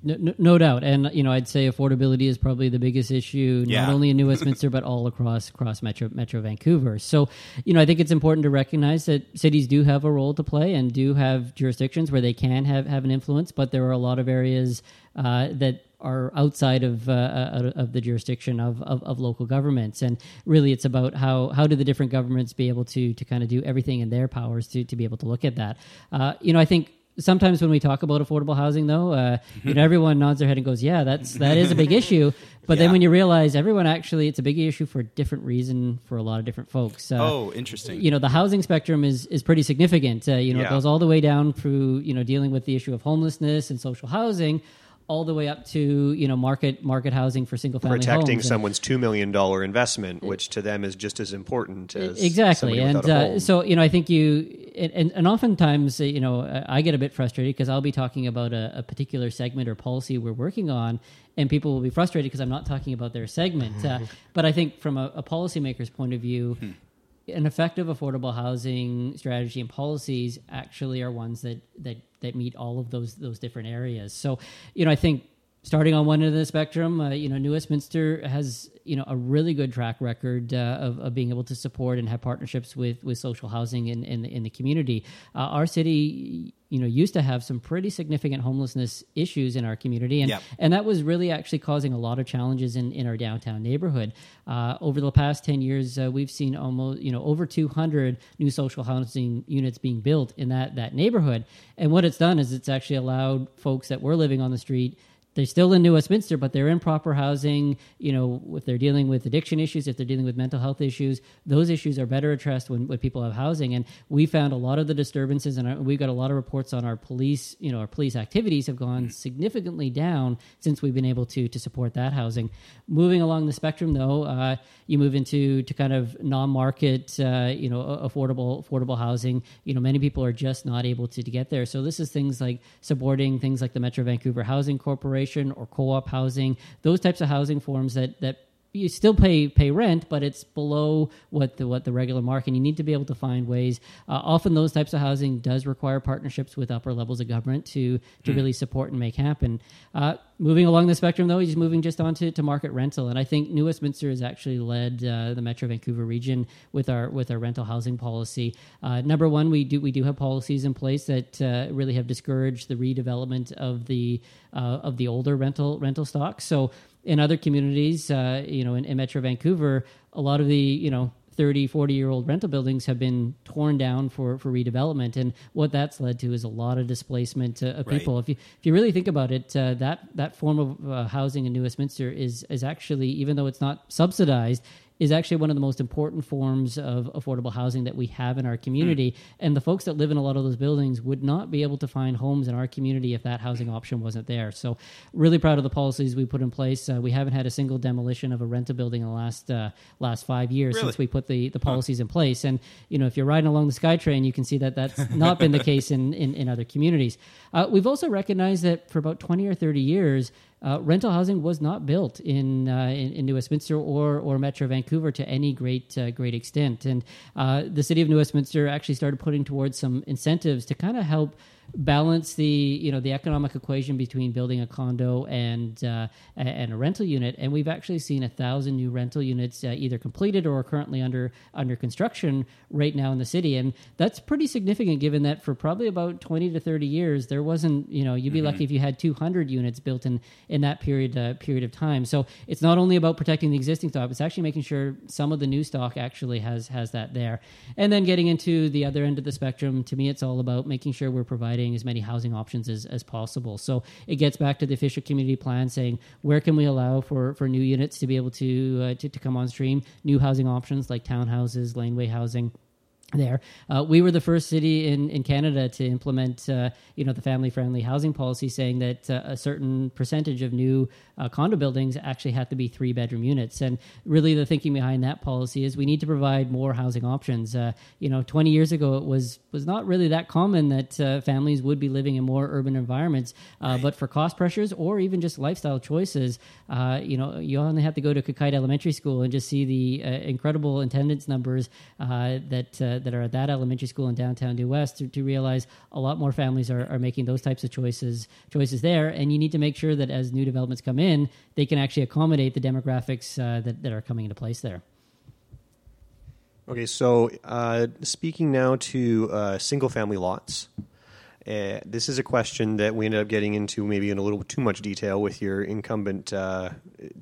No, no, doubt, and you know, I'd say affordability is probably the biggest issue, Yeah. not only in New Westminster but all across across Metro Metro Vancouver. So, you know, I think it's important to recognize that cities do have a role to play and do have jurisdictions where they can have have an influence, but there are a lot of areas uh, that are outside of uh, uh, of the jurisdiction of, of, of local governments, and really, it's about how how do the different governments be able to to kind of do everything in their powers to to be able to look at that. Uh, you know, I think sometimes when we talk about affordable housing though uh, you know everyone nods their head and goes yeah that's that is a big issue but then when you realize everyone actually it's a big issue for a different reason for a lot of different folks uh, Oh, interesting. you know the housing spectrum is is pretty significant uh, you know Yeah. it goes all the way down through you know dealing with the issue of homelessness and social housing all the way up to you know market market housing for single family Protecting someone's $2 million investment, which to them is just as important as exactly. and uh, so you know i think you and, and, oftentimes uh, you know i get a bit frustrated because i'll be talking about a, a particular segment or policy we're working on and people will be frustrated because i'm not talking about their segment uh, but i think from a, a policymaker's point of view an effective affordable housing strategy and policies actually are ones that that that meet all of those those different areas. So, you know, I think starting on one end of the spectrum, uh, you know, New Westminster has you know a really good track record uh, of, of being able to support and have partnerships with with social housing in in the, in the community. Uh, our city, you know, used to have some pretty significant homelessness issues in our community, and Yep. and that was really actually causing a lot of challenges in, in our downtown neighborhood. Uh, over the past 10 years, uh, we've seen almost, you know, over 200 new social housing units being built in that, that neighborhood. And what it's done is it's actually allowed folks that were living on the street they're still in New Westminster, but they're in proper housing. You know, if they're dealing with addiction issues, if they're dealing with mental health issues, those issues are better addressed when, when people have housing. And we found a lot of the disturbances, and we've got a lot of reports on our police. You know, our police activities have gone significantly down since we've been able to to support that housing. Moving along the spectrum, though, uh, you move into to kind of non-market, uh, you know, affordable affordable housing. You know, many people are just not able to, to get there. So this is things like supporting things like the Metro Vancouver Housing Corporation or co-op housing. Those types of housing forms that that you still pay pay rent, but it's below what the what the regular market. You need to be able to find ways. Uh, often, those types of housing does require partnerships with upper levels of government to to Hmm. really support and make happen. Uh, moving along the spectrum, though, he's moving just on to, to market rental, and I think New Westminster has actually led uh, the Metro Vancouver region with our with our rental housing policy. Uh, number one, we do we do have policies in place that uh, really have discouraged the redevelopment of the uh, of the older rental rental stock. So in other communities, uh, you know, in, in Metro Vancouver, a lot of the, you know, 30, 40 year old rental buildings have been torn down for, for redevelopment. And what that's led to is a lot of displacement uh, of Right. people. If you, if you really think about it, uh, that, that form of uh, housing in New Westminster is, is actually, even though it's not subsidized, is actually one of the most important forms of affordable housing that we have in our community. And the folks that live in a lot of those buildings would not be able to find homes in our community if that housing option wasn't there. So, really proud of the policies we put in place. Uh, we haven't had a single demolition of a rental building in the last uh, last five years Really? since we put the, the policies in place. And you know, if you're riding along the SkyTrain, you can see that that's not been the case in in, in other communities. Uh, we've also recognized that for about 20 or 30 years. Uh, rental housing was not built in, uh, in in New Westminster or or Metro Vancouver to any great uh, great extent, and uh, the city of New Westminster actually started putting towards some incentives to kind of help balance the you know the economic equation between building a condo and uh, and a rental unit. And we've actually seen a thousand new rental units uh, either completed or currently under under construction right now in the city, and that's pretty significant given that for probably about twenty to thirty years there wasn't you know you'd be lucky if you had two hundred units built in in that period uh, period of time. So it's not only about protecting the existing stock, it's actually making sure some of the new stock actually has has that there. And then getting into the other end of the spectrum, to me, it's all about making sure we're providing as many housing options as, as possible. So it gets back to the official community plan saying where can we allow for, for new units to be able to, uh, to to come on stream, new housing options like townhouses, laneway housing there. Uh, we were the first city in, in Canada to implement, uh, you know, the family-friendly housing policy, saying that uh, a certain percentage of new uh, condo buildings actually have to be three-bedroom units. And really, the thinking behind that policy is we need to provide more housing options. Uh, you know, 20 years ago, it was was not really that common that uh, families would be living in more urban environments, uh, but for cost pressures or even just lifestyle choices, uh, you know, you only have to go to Qayqayt Elementary School and just see the uh, incredible attendance numbers uh, that that are at that elementary school in downtown New West to, to realize a lot more families are, are making those types of choices choices there. And you need to make sure that as new developments come in, they can actually accommodate the demographics uh, that, that are coming into place there. Okay, so uh, speaking now to uh, single family lots. Uh, this is a question that we ended up getting into maybe in a little too much detail with your incumbent uh,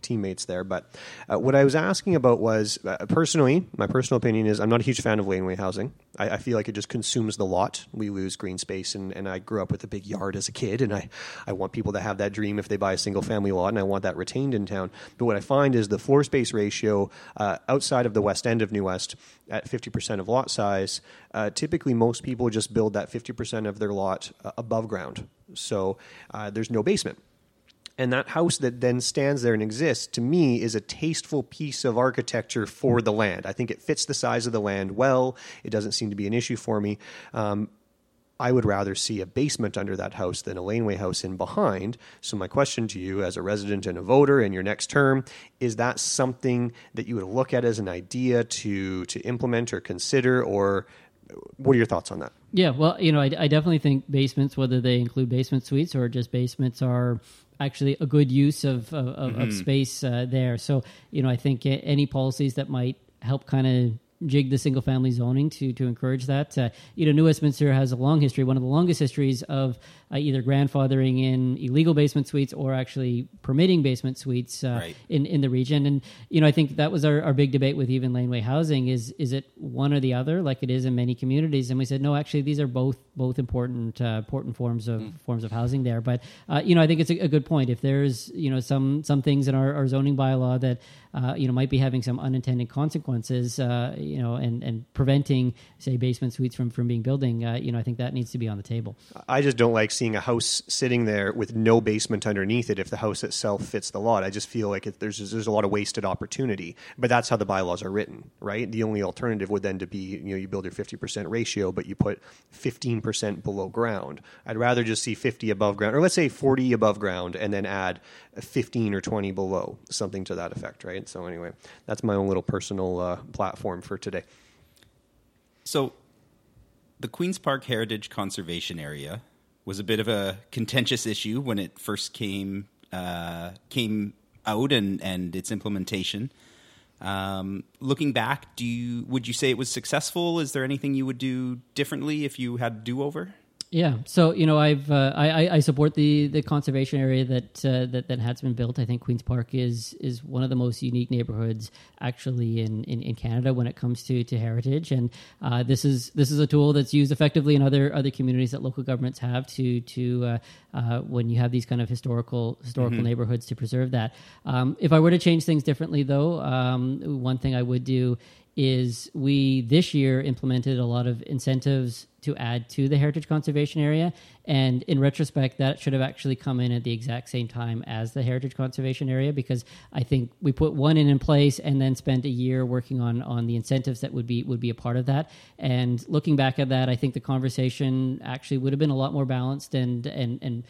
teammates there. But uh, what I was asking about was uh, personally, my personal opinion is I'm not a huge fan of laneway housing. I, I feel like it just consumes the lot. We lose green space, and, and I grew up with a big yard as a kid, and I, I want people to have that dream if they buy a single family lot, and I want that retained in town. But what I find is the floor space ratio uh, outside of the west end of New West at 50% of lot size, uh, typically most people just build that 50% of their lot uh, above ground. So uh, there's no basement. And that house that then stands there and exists, to me, is a tasteful piece of architecture for the land. I think it fits the size of the land well. It doesn't seem to be an issue for me. Um, I would rather see a basement under that house than a laneway house in behind. So, my question to you, as a resident and a voter in your next term, is that something that you would look at as an idea to to implement or consider, or what are your thoughts on that? Yeah, well, you know, I, I definitely think basements, whether they include basement suites or just basements, are actually a good use of of, of, of space uh, there. So, you know, I think any policies that might help kind of jig the single family zoning to to encourage that. Uh, you know, New Westminster has a long history, one of the longest histories of uh, either grandfathering in illegal basement suites or actually permitting basement suites uh, Right. in in the region. And you know, I think that was our, our big debate with even laneway housing is is it one or the other, like it is in many communities? And we said no, actually, these are both both important uh, important forms of forms of housing there. But uh, you know, I think it's a, a good point. If there's you know some some things in our, our zoning bylaw that uh, you know might be having some unintended consequences, uh, you know, and and preventing say basement suites from from being building, uh, you know, I think that needs to be on the table. I just don't like seeing a house sitting there with no basement underneath it if the house itself fits the lot. I just feel like it, there's there's a lot of wasted opportunity. But that's how the bylaws are written, right? The only alternative would then to be you know you build your 50% ratio, but you put 15% below ground. I'd rather just see 50 above ground, or let's say 40 above ground, and then add 15 or 20 below, something to that effect, right? So anyway, that's my own little personal uh, platform for today. So, the Queen's Park Heritage Conservation Area was a bit of a contentious issue when it first came uh, came out and, and its implementation. Um, looking back, do you would you say it was successful? Is there anything you would do differently if you had do over? Yeah, so you know, I've uh, I, I support the the conservation area that uh, that that has been built. I think Queens Park is is one of the most unique neighborhoods actually in, in, in Canada when it comes to, to heritage, and uh, this is this is a tool that's used effectively in other other communities that local governments have to to uh, uh, when you have these kind of historical historical Mhm. neighborhoods to preserve that. Um, if I were to change things differently, though, um, one thing I would do is we this year implemented a lot of incentives to add to the heritage conservation area. And in retrospect that should have actually come in at the exact same time as the heritage conservation area because i think we put one in in place and then spent a year working on on the incentives that would be would be a part of that. And looking back at that i think the conversation actually would have been a lot more balanced and and and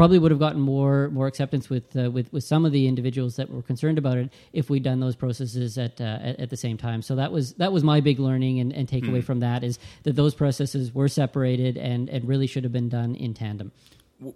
probably would have gotten more more acceptance with uh, with with some of the individuals that were concerned about it if we'd done those processes at uh, at, at the same time. So that was that was my big learning and, and takeaway Hmm. from that is that those processes were separated and and really should have been done in tandem.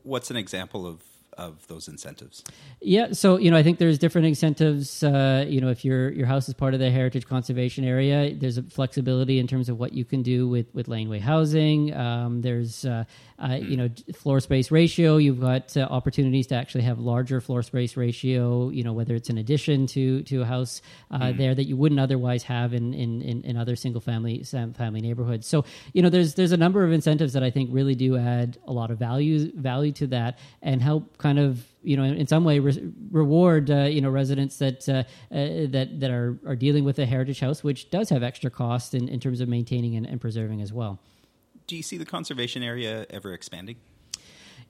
What's an example of of those incentives? Yeah, so you know, I think there's different incentives. Uh, you know, if your your house is part of the heritage conservation area, there's a flexibility in terms of what you can do with with laneway housing. Um, there's uh, uh, you know floor space ratio. You've got uh, opportunities to actually have larger floor space ratio. You know, whether it's an addition to to a house uh, Mm. there that you wouldn't otherwise have in in, in, in other single family family neighborhoods. So you know, there's there's a number of incentives that I think really do add a lot of value value to that and help kind of you know in some way re- reward uh, you know residents that uh, uh, that that are are dealing with a heritage house, which does have extra cost in, in terms of maintaining and, and preserving as well. Do you see the conservation area ever expanding?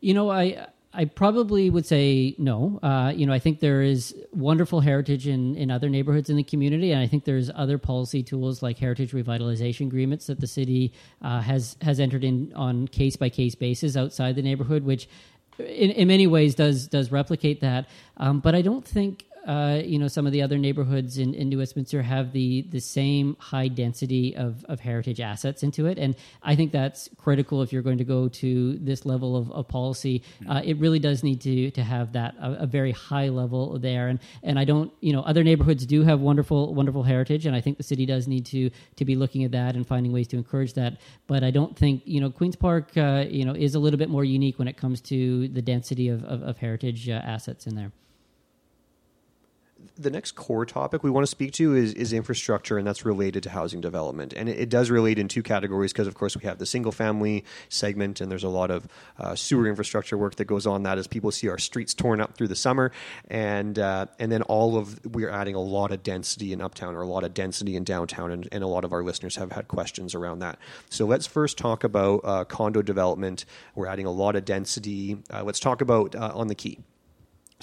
You know, I I probably would say no. Uh, you know, I think there is wonderful heritage in, in other neighborhoods in the community, and I think there's other policy tools like heritage revitalization agreements that the city uh, has has entered in on case by case basis outside the neighborhood, which in, in many ways does does replicate that. Um, but I don't think uh, you know some of the other neighborhoods in, in New Westminster have the the same high density of, of heritage assets into it, and I think that's critical if you're going to go to this level of, of policy. Uh, it really does need to to have that a, a very high level there, and and I don't you know other neighborhoods do have wonderful wonderful heritage, and I think the city does need to to be looking at that and finding ways to encourage that. But I don't think you know Queens Park uh, you know is a little bit more unique when it comes to the density of of, of heritage uh, assets in there. The next core topic we want to speak to is, is infrastructure, and that's related to housing development. And it, it does relate in two categories because, of course, we have the single family segment, and there's a lot of uh, sewer infrastructure work that goes on that as people see our streets torn up through the summer, and uh, and then all of we're adding a lot of density in uptown or a lot of density in downtown, and, and a lot of our listeners have had questions around that. So let's first talk about uh, condo development. We're adding a lot of density. Uh, let's talk about uh, on the Quay.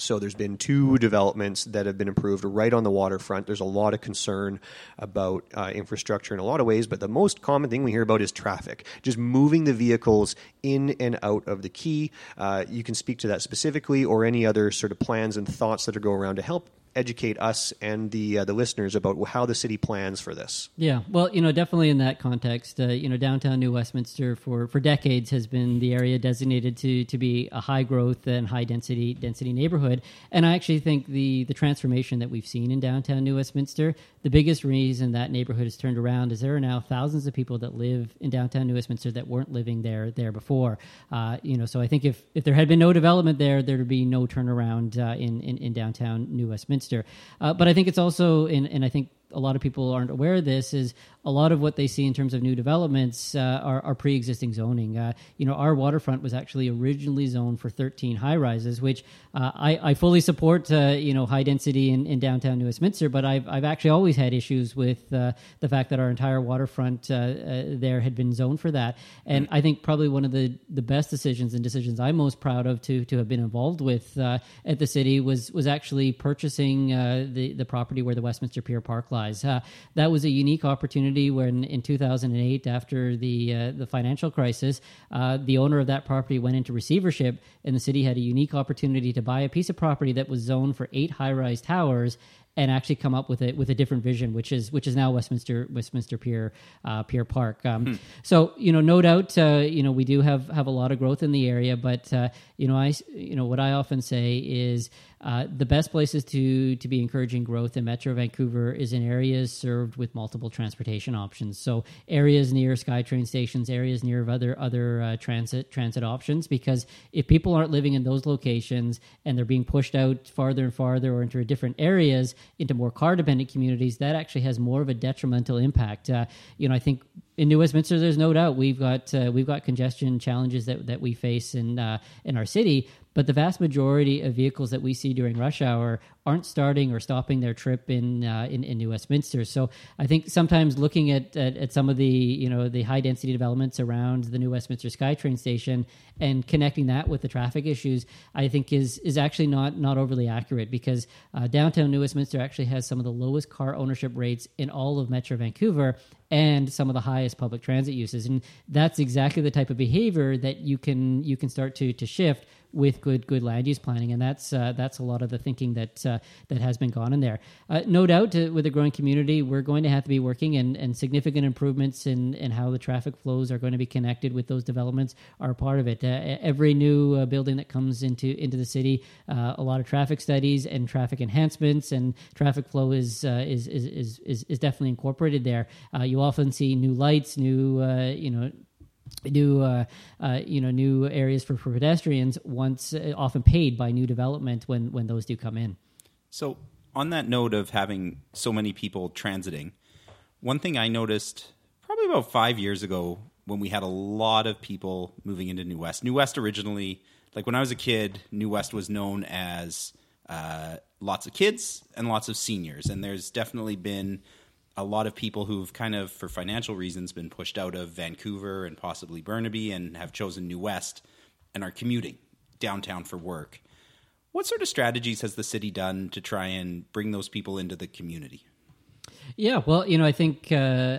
So there's been two developments that have been approved right on the waterfront. There's a lot of concern about uh, infrastructure in a lot of ways, but the most common thing we hear about is traffic, just moving the vehicles in and out of the Quay. Uh, you can speak to that specifically, or any other sort of plans and thoughts that are go around to help educate us and the uh, the listeners about how the city plans for this. Yeah, well, you know, definitely in that context, uh, you know, downtown New Westminster for, for decades has been the area designated to to be a high growth and high density density neighborhood. And I actually think the the transformation that we've seen in downtown New Westminster, the biggest reason that neighborhood has turned around is there are now thousands of people that live in downtown New Westminster that weren't living there there before. Uh, you know, so I think if if there had been no development there, there'd be no turnaround uh, in, in in downtown New Westminster. Uh, but I think it's also, in, and I think a lot of people aren't aware of this, is a lot of what they see in terms of new developments uh, are, are pre-existing zoning. Uh, you know, our waterfront was actually originally zoned for 13 high rises, which uh, I, I fully support. Uh, you know, high density in, in downtown New Westminster, but I've I've actually always had issues with uh, the fact that our entire waterfront uh, there had been zoned for that. And I think probably one of the the best decisions and decisions I'm most proud of to to have been involved with at the city was was actually purchasing the the property where the Westminster Pier Park lies. Uh, that was a unique opportunity when in 2008, after the uh, the financial crisis, uh, the owner of that property went into receivership, and the city had a unique opportunity to buy a piece of property that was zoned for eight high rise towers and actually come up with it with a different vision, which is which is now Westminster Westminster Pier uh, Pier Park. Um, Hmm. So you know, no doubt, uh, you know, we do have have a lot of growth in the area, but uh, you know, I you know what I often say is uh, the best places to to be encouraging growth in Metro Vancouver is in areas served with multiple transportation options. So areas near SkyTrain stations, areas near other other uh, transit transit options. Because if people aren't living in those locations and they're being pushed out farther and farther or into different areas into more car dependent communities, that actually has more of a detrimental impact. Uh, you know, I think in New Westminster, there's no doubt we've got uh, we've got congestion challenges that, that we face in uh, in our city. But the vast majority of vehicles that we see during rush hour aren't starting or stopping their trip in uh, in, in New Westminster. So I think sometimes looking at, at at some of the you know the high density developments around the New Westminster SkyTrain station and connecting that with the traffic issues, I think is is actually not not overly accurate because uh, downtown New Westminster actually has some of the lowest car ownership rates in all of Metro Vancouver and some of the highest public transit uses. And that's exactly the type of behavior that you can you can start to to shift with good good land use planning, and that's uh, that's a lot of the thinking that uh, that has been gone in there. Uh, no doubt, uh, with a growing community, we're going to have to be working, and, and significant improvements in, in how the traffic flows are going to be connected with those developments are part of it. Uh, every new uh, building that comes into into the city, a lot of traffic studies and traffic enhancements and traffic flow is, is, is is is definitely incorporated there. you often see new lights, new you know new uh, uh, you know new areas for, for pedestrians once uh, often paid by new development when when those do come in. So on that note of having so many people transiting one thing i noticed probably about five years ago when we had a lot of people moving into new west. New west originally like when i was a kid new west was known as uh, lots of kids and lots of seniors. And there's definitely been a lot of people who've kind of, for financial reasons, been pushed out of Vancouver and possibly Burnaby and have chosen New West and are commuting downtown for work. What sort of strategies has the city done to try and bring those people into the community? Yeah, well, you know, I think uh,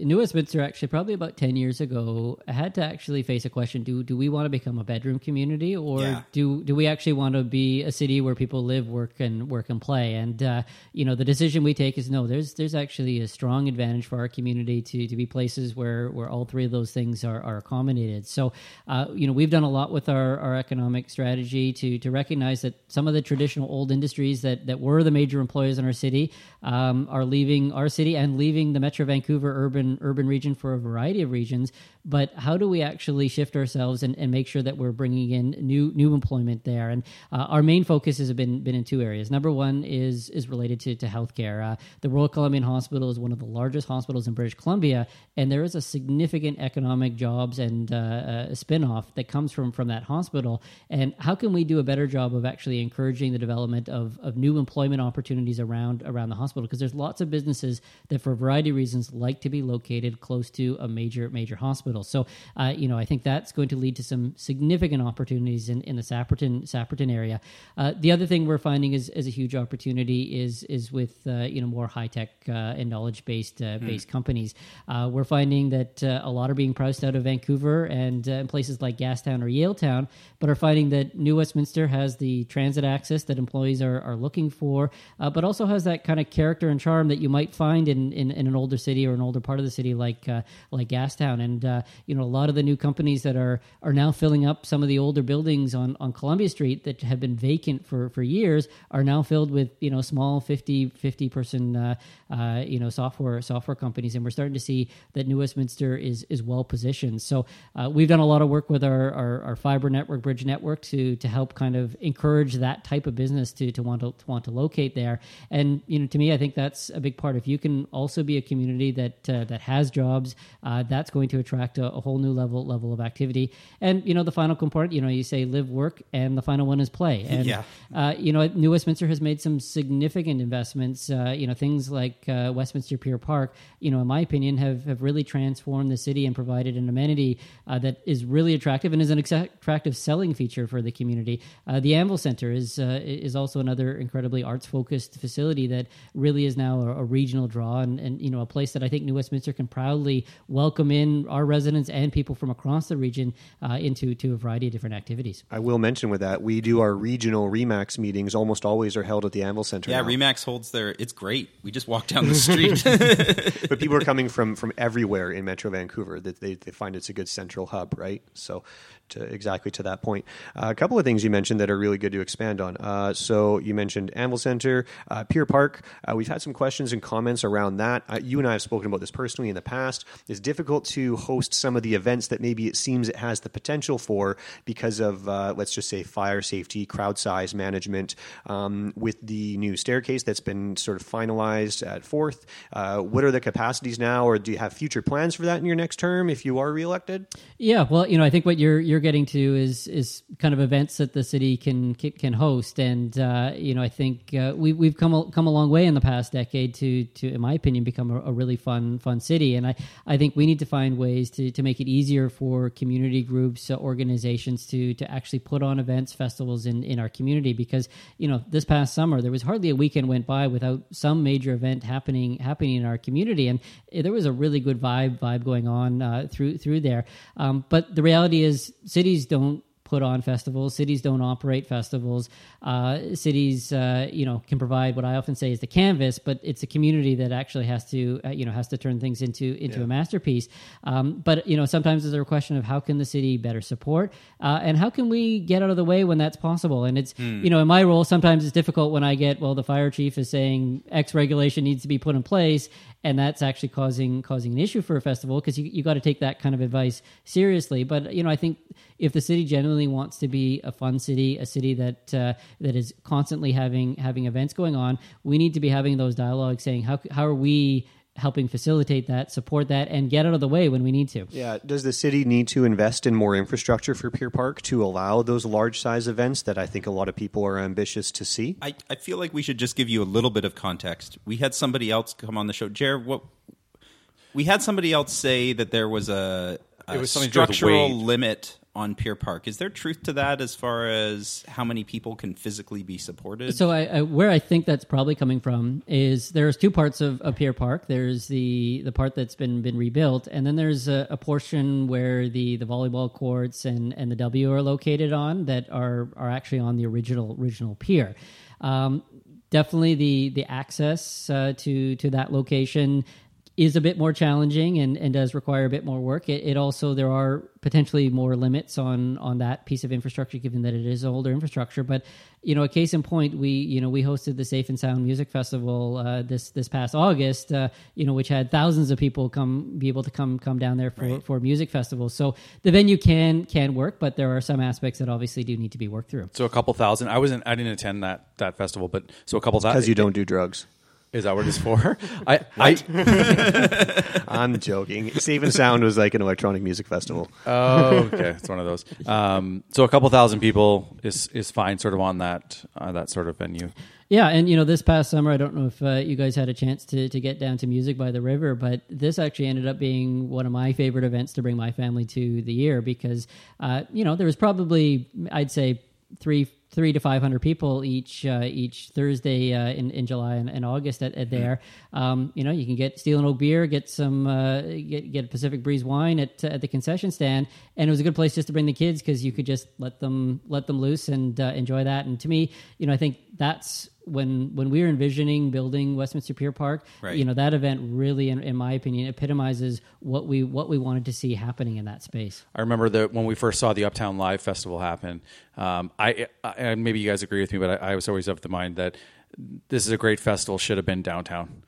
New Westminster actually probably about ten years ago had to actually face a question: Do do we want to become a bedroom community, or Yeah. do do we actually want to be a city where people live, work, and work and play? And uh, you know, the decision we take is no. There's there's actually a strong advantage for our community to to be places where where all three of those things are, are accommodated. So, uh, you know, we've done a lot with our, our economic strategy to to recognize that some of the traditional old industries that that were the major employers in our city um, are leaving our city and leaving the Metro Vancouver urban urban region for a variety of reasons. But how do we actually shift ourselves and, and make sure that we're bringing in new new employment there? And uh, our main focus has been been in two areas. Number one is is related to to healthcare. Uh, the Royal Columbian Hospital is one of the largest hospitals in British Columbia, and there is a significant economic jobs and uh, uh, spinoff that comes from from that hospital. And how can we do a better job of actually encouraging the development of, of new employment opportunities around around the hospital? Because there's lots of businesses that, for a variety of reasons, like to be located close to a major major hospital. So, uh, you know, I think that's going to lead to some significant opportunities in, in the Sapperton Sapperton area. Uh, the other thing we're finding is, is a huge opportunity is is with uh, you know more high tech uh, and knowledge based uh, Hmm. based companies. Uh, we're finding that uh, a lot are being priced out of Vancouver and uh, in places like Gastown or Yaletown, but are finding that New Westminster has the transit access that employees are, are looking for, uh, but also has that kind of character and charm that you might find in, in, in an older city or an older part of the city like uh, like Gastown. And uh, you know, a lot of the new companies that are are now filling up some of the older buildings on, on Columbia Street that have been vacant for, for years are now filled with you know small 50, 50 person uh, uh, you know software software companies, and we're starting to see that New Westminster is is well positioned. So uh, we've done a lot of work with our, our, our fiber network, bridge network, to to help kind of encourage that type of business to to want to, to want to locate there. And you know, to me, I think that's a big part. If you can also be a community that uh, that has jobs, uh, that's going to attract a, a whole new level level of activity. And you know, the final component, you know, you say live, work, and the final one is play. And Yeah. uh, you know, New Westminster has made some significant investments. Uh, you know, things like uh, Westminster Pier Park, you know, in my opinion, have, have really transformed the city and provided an amenity uh, that is really attractive and is an attractive selling feature for the community. Uh, the Anvil Center is uh, is also another incredibly arts focused facility that really is now a, a regional draw and, and you know a place that I think New Westminster can proudly welcome in our residents and people from across the region uh, into to a variety of different activities. I will mention with that we do our regional Remax meetings. Almost always are held at the Anvil Center. Yeah, now. Remax holds their. It's great. We just walk down the street. but people are coming from from everywhere in Metro Vancouver. That they, they find it's a good central hub, right? So, to, exactly to that point, uh, a couple of things you mentioned that are really good to expand on. Uh, so you mentioned Anvil Center, uh, Pier Park. Uh, we've had some questions and comments around that. Uh, you and I have spoken about this personally in the past. It's difficult to host some of the events that maybe it seems it has the potential for because of uh, let's just say fire safety, crowd size management. Um, with the new staircase that's been sort of finalized at fourth, what are the capacities now, or do you have future plans for that in your next term if you are reelected? Yeah, well, you know, I think what you're you're getting to is is kind of events that the city can can host, and uh, you know, I think uh, we we've come a, come a long way in the past decade to to, in my opinion, become a, a, really fun fun city, and I I think we need to find ways to to make it easier for community groups, uh, organizations to to actually put on events, festivals in in our community, because you know, this past summer there was hardly a weekend went by without some major event happening happening in our community, and there was a really good vibe vibe going on uh, through through there. Um, but the reality is, cities don't put on festivals. Cities don't operate festivals. Uh, cities, uh, you know, can provide what I often say is the canvas, but it's a community that actually has to, uh, you know, has to turn things into into yeah. a masterpiece. Um, but you know, sometimes there's a question of how can the city better support, uh, and how can we get out of the way when that's possible. And it's, mm. you know, in my role, sometimes it's difficult when I get, well, the fire chief is saying X regulation needs to be put in place, and that's actually causing causing an issue for a festival because you you got to take that kind of advice seriously. But you know, I think if the city genuinely wants to be a fun city, a city that uh, that is constantly having having events going on, we need to be having those dialogues, saying how how are we helping facilitate that, support that, and get out of the way when we need to. Yeah. Does the city need to invest in more infrastructure for Pier Park to allow those large size events that I think a lot of people are ambitious to see? I, I feel like we should just give you a little bit of context. We had somebody else come on the show. Jared, what we had somebody else say that there was a, a was structural limit on Pier Park. Is there truth to that as far as how many people can physically be supported? So, I, I, where I think that's probably coming from is there's two parts of, of Pier Park. There's the the part that's been been rebuilt, and then there's a, a, portion where the, the volleyball courts and, and the W are located on that are are actually on the original original pier. Um, definitely the the access uh, to to that location is a bit more challenging and, and does require a bit more work. It, it, also there are potentially more limits on on that piece of infrastructure, given that it is older infrastructure. But you know, a case in point, we you know we hosted the Safe and Sound Music Festival uh, this this past August, uh, you know, which had thousands of people come be able to come come down there for right. for music festivals. So the venue can can work, but there are some aspects that obviously do need to be worked through. So a couple thousand. I wasn't. I didn't attend that that festival, but so a couple thousand because you don't do drugs. Is that what it's for? I, I I'm joking. Safe and Sound was like an electronic music festival. Oh, okay, it's one of those. Um, so a couple thousand people is is fine, sort of on that uh, that sort of venue. Yeah, and you know, this past summer, I don't know if uh, you guys had a chance to to get down to Music by the River, but this actually ended up being one of my favorite events to bring my family to the year because, uh, you know, there was probably I'd say three three to five hundred people each uh, each Thursday uh, in in July and, and August at, at there. Um, you know, you can get Steel and Oak beer, get some uh, get get Pacific Breeze wine at at the concession stand, and it was a good place just to bring the kids because you could just let them let them loose and uh, enjoy that. And to me, you know, I think that's when when we were envisioning building Westminster Pier Park, right. you know that event really, in, in, my opinion, epitomizes what we what we wanted to see happening in that space. I remember that when we first saw the Uptown Live Festival happen. Um, I, I, and maybe you guys agree with me, but I, I was always of the mind that this is a great festival. Should have been downtown.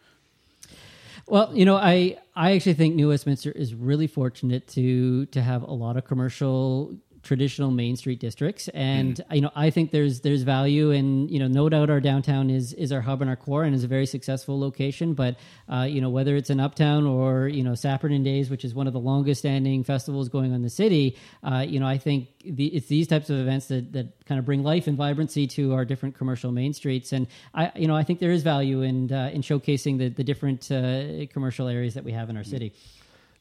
Well, you know, I I actually think New Westminster is really fortunate to to have a lot of commercial traditional main street districts. And mm. you know i think there's there's value in you know no doubt our downtown is is our hub and our core and is a very successful location. But uh, you know whether it's in uptown or you know Sapperton Days which is one of the longest standing festivals going on in the city uh, you know i think the, it's these types of events that, that kind of bring life and vibrancy to our different commercial main streets. And i you know i think there is value in uh, in showcasing the the different uh, commercial areas that we have in our city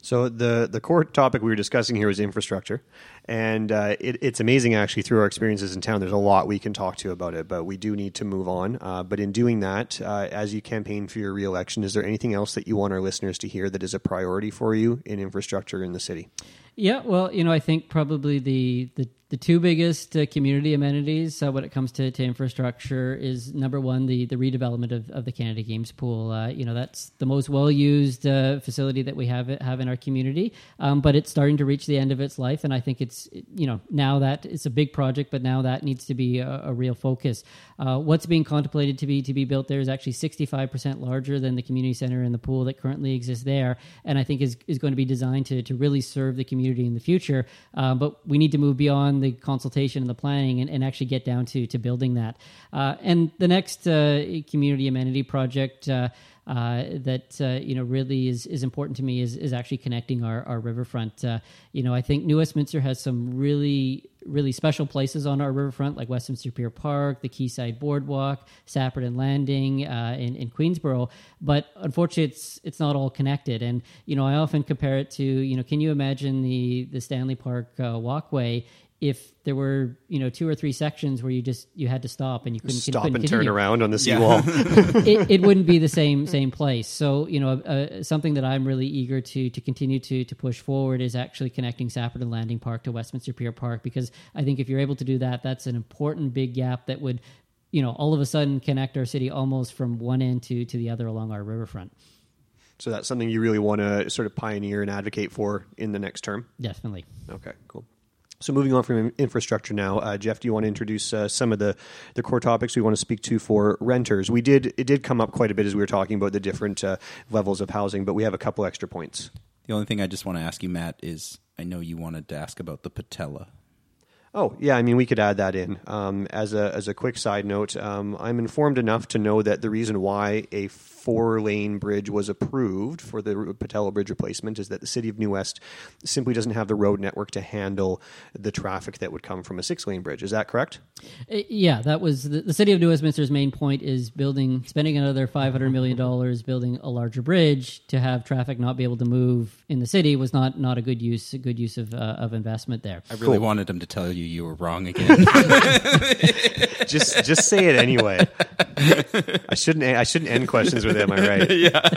So the the core topic we were discussing here was infrastructure, and uh, it, it's amazing actually through our experiences in town. There's a lot we can talk to about it, but we do need to move on. Uh, but in doing that, uh, as you campaign for your reelection, is there anything else that you want our listeners to hear that is a priority for you in infrastructure in the city? Yeah, well, you know, I think probably the the, the two biggest uh, community amenities uh, when it comes to, to infrastructure is number one the the redevelopment of, of the Canada Games pool. Uh, you know, that's the most well used uh, facility that we have have in our community, um, but it's starting to reach the end of its life, and I think it's you know now that it's a big project, but now that needs to be a, a real focus. Uh, what's being contemplated to be to be built there is actually sixty five percent larger than the community center and the pool that currently exists there, and I think is is going to be designed to to really serve the community in the future. Uh, but we need to move beyond the consultation and the planning and, and actually get down to to building that. Uh, and the next uh, community amenity project. Uh, uh, that uh, you know really is, is important to me is, is actually connecting our, our riverfront. Uh, you know, I think New Westminster has some really really special places on our riverfront, like Westminster Pier Park, the Quayside Boardwalk, Sapperton Landing, uh, in, in Queensborough. But unfortunately, it's it's not all connected. And you know, I often compare it to you know, can you imagine the the Stanley Park uh, walkway if there were you know two or three sections where you just you had to stop and you couldn't stop couldn't and continue. turn around on the seawall. it, it wouldn't be the same same place. So you know uh, something that I'm really eager to to continue to to push forward is actually connecting Sapperton Landing Park to Westminster Pier Park because I think if you're able to do that, that's an important big gap that would you know all of a sudden connect our city almost from one end to to the other along our riverfront. So that's something you really want to sort of pioneer and advocate for in the next term. Definitely. Okay, cool. So moving on from infrastructure now, uh, Jeff, do you want to introduce uh, some of the, the core topics we want to speak to for renters? We did it did come up quite a bit as we were talking about the different uh, levels of housing, but we have a couple extra points. The only thing I just want to ask you, Matt, is I know you wanted to ask about the patella. Oh yeah, I mean we could add that in um, as a as a quick side note. Um, I'm informed enough to know that the reason why a four lane bridge was approved for the Pattullo Bridge replacement is that the city of New West simply doesn't have the road network to handle the traffic that would come from a six lane bridge. Is that correct? Uh, Yeah, that was the, the city of New Westminster's main point is building, spending another five hundred million dollars building a larger bridge to have traffic not be able to move in the city was not not a good use a good use of uh, of investment there. I really wanted him to tell you you were wrong again. just just say it anyway. I shouldn't I shouldn't end questions with "Am I right?" yeah.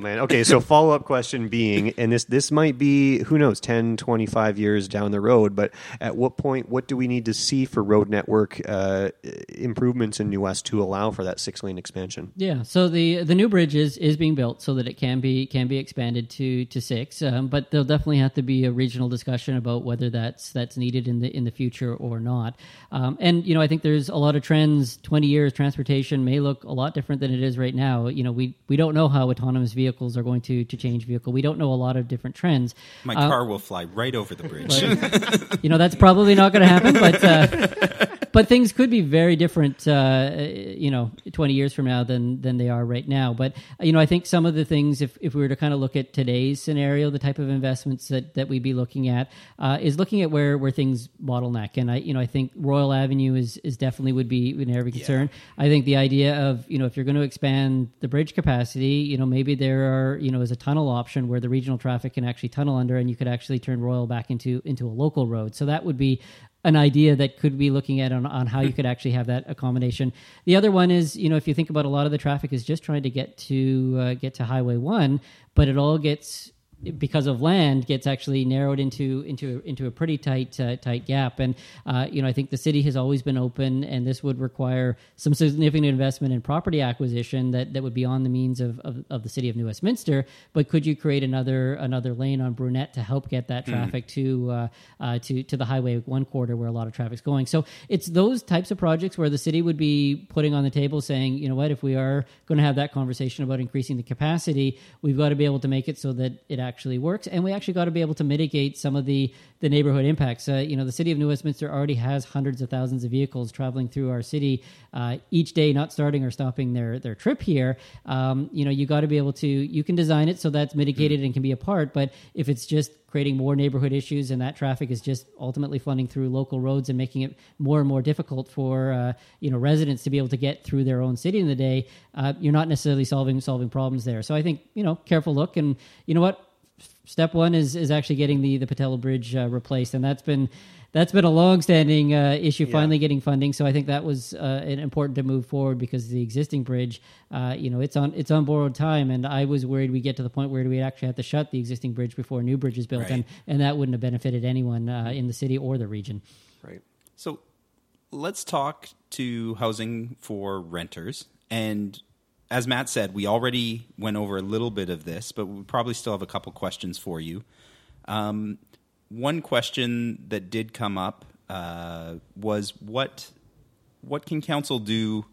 Man. Okay, so follow up question being, and this this might be who knows 10, 25 years down the road, but at what point, what do we need to see for road network uh, improvements in New West to allow for that six lane expansion? Yeah, so the the new bridge is, is being built so that it can be can be expanded to to six, um, but there'll definitely have to be a regional discussion about whether that's that's needed in the in the future or not. Um, and you know, I think there's a lot of trends. Twenty years, transportation may look a lot different than it is right now. You know, we we don't know how autonomous vehicles are going to to change vehicle. We don't know a lot of different trends. My Uh, car will fly right over the bridge. you know that's probably not going to happen but uh, but things could be very different uh, you know 20 years from now than than they are right now. But you know i think some of the things if, if we were to kind of look at today's scenario the type of investments that that we'd be looking at uh, is looking at where where things bottleneck. And i you know i think royal avenue is is definitely would be an area of concern. I think the idea of you know if you're going to expand the bridge capacity you know maybe there are you know as a tunnel option where the regional traffic can actually tunnel under and you could actually turn royal back into into a local road. So that would be an idea that could be looking at on, on how you could actually have that accommodation. The other one is, you know, if you think about a lot of the traffic is just trying to get to uh, get to Highway One, but it all gets because of land gets actually narrowed into into into a pretty tight uh, tight gap. And uh, you know I think the city has always been open and this would require some significant investment in property acquisition that, that would be on the means of, of, of the city of New Westminster. But could you create another another lane on Brunette to help get that Mm. traffic to uh, uh, to to the highway one quarter where a lot of traffic's going? So it's those types of projects where the city would be putting on the table saying you know what? If we are going to have that conversation about increasing the capacity we've got to be able to make it so that it actually works and we actually got to be able to mitigate some of the the neighborhood impacts. Uh, you know, the city of New Westminster already has hundreds of thousands of vehicles traveling through our city uh, each day, not starting or stopping their their trip here. Um, you know, you got to be able to. You can design it so that's mitigated and can be a part, but if it's just creating more neighborhood issues and that traffic is just ultimately flooding through local roads and making it more and more difficult for uh, you know residents to be able to get through their own city in the day, uh, you're not necessarily solving solving problems there. So I think you know careful look and you know what step one is is actually getting the the Pattullo Bridge uh, replaced, and that's been that's been a long-standing uh, issue. Yeah. Finally, getting funding, so I think that was uh, important to move forward because the existing bridge, uh, you know, it's on it's on borrowed time, and I was worried we get to the point where we actually have to shut the existing bridge before a new bridge is built, Right. and and that wouldn't have benefited anyone uh, in the city or the region. Right. So let's talk to housing for renters. And as Matt said, we already went over a little bit of this, but we probably still have a couple questions for you. Um, one question that did come up uh, was what what can council do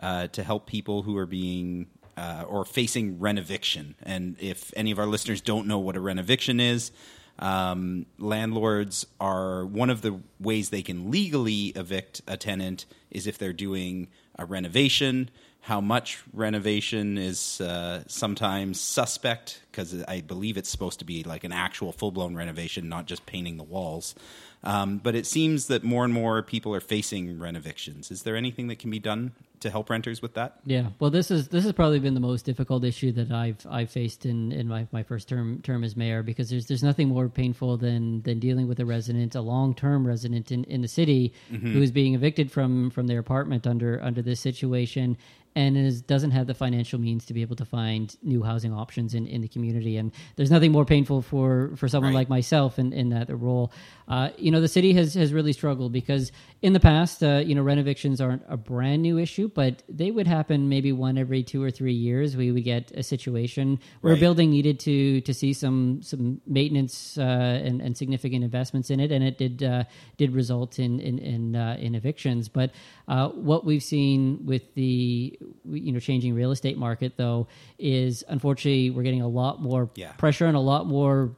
uh, to help people who are being uh, or facing renoviction? And if any of our listeners don't know what a renoviction is, um, landlords are one of the ways they can legally evict a tenant is if they're doing a renovation. How much renovation is uh, sometimes suspect because I believe it's supposed to be like an actual full blown renovation, not just painting the walls. Um, but it seems that more and more people are facing renovictions. Is there anything that can be done to help renters with that? Yeah, well, this is this has probably been the most difficult issue that I've I've faced in, in my, my first term term as mayor because there's there's nothing more painful than than dealing with a resident, a long term resident in, in the city Mhm. who is being evicted from from their apartment under under this situation and is doesn't have the financial means to be able to find new housing options in, in the community. And there's nothing more painful for for someone like myself in, in that role. Uh, you know, the city has has really struggled because in the past, uh, you know, renovictions aren't a brand new issue, but they would happen maybe one every two or three years. We would get a situation where a building needed to to see some some maintenance uh, and, and significant investments in it, and it did uh, did result in in in, uh, in evictions. But uh, what we've seen with the you know changing real estate market though is unfortunately we're getting a lot more Yeah. pressure and a lot more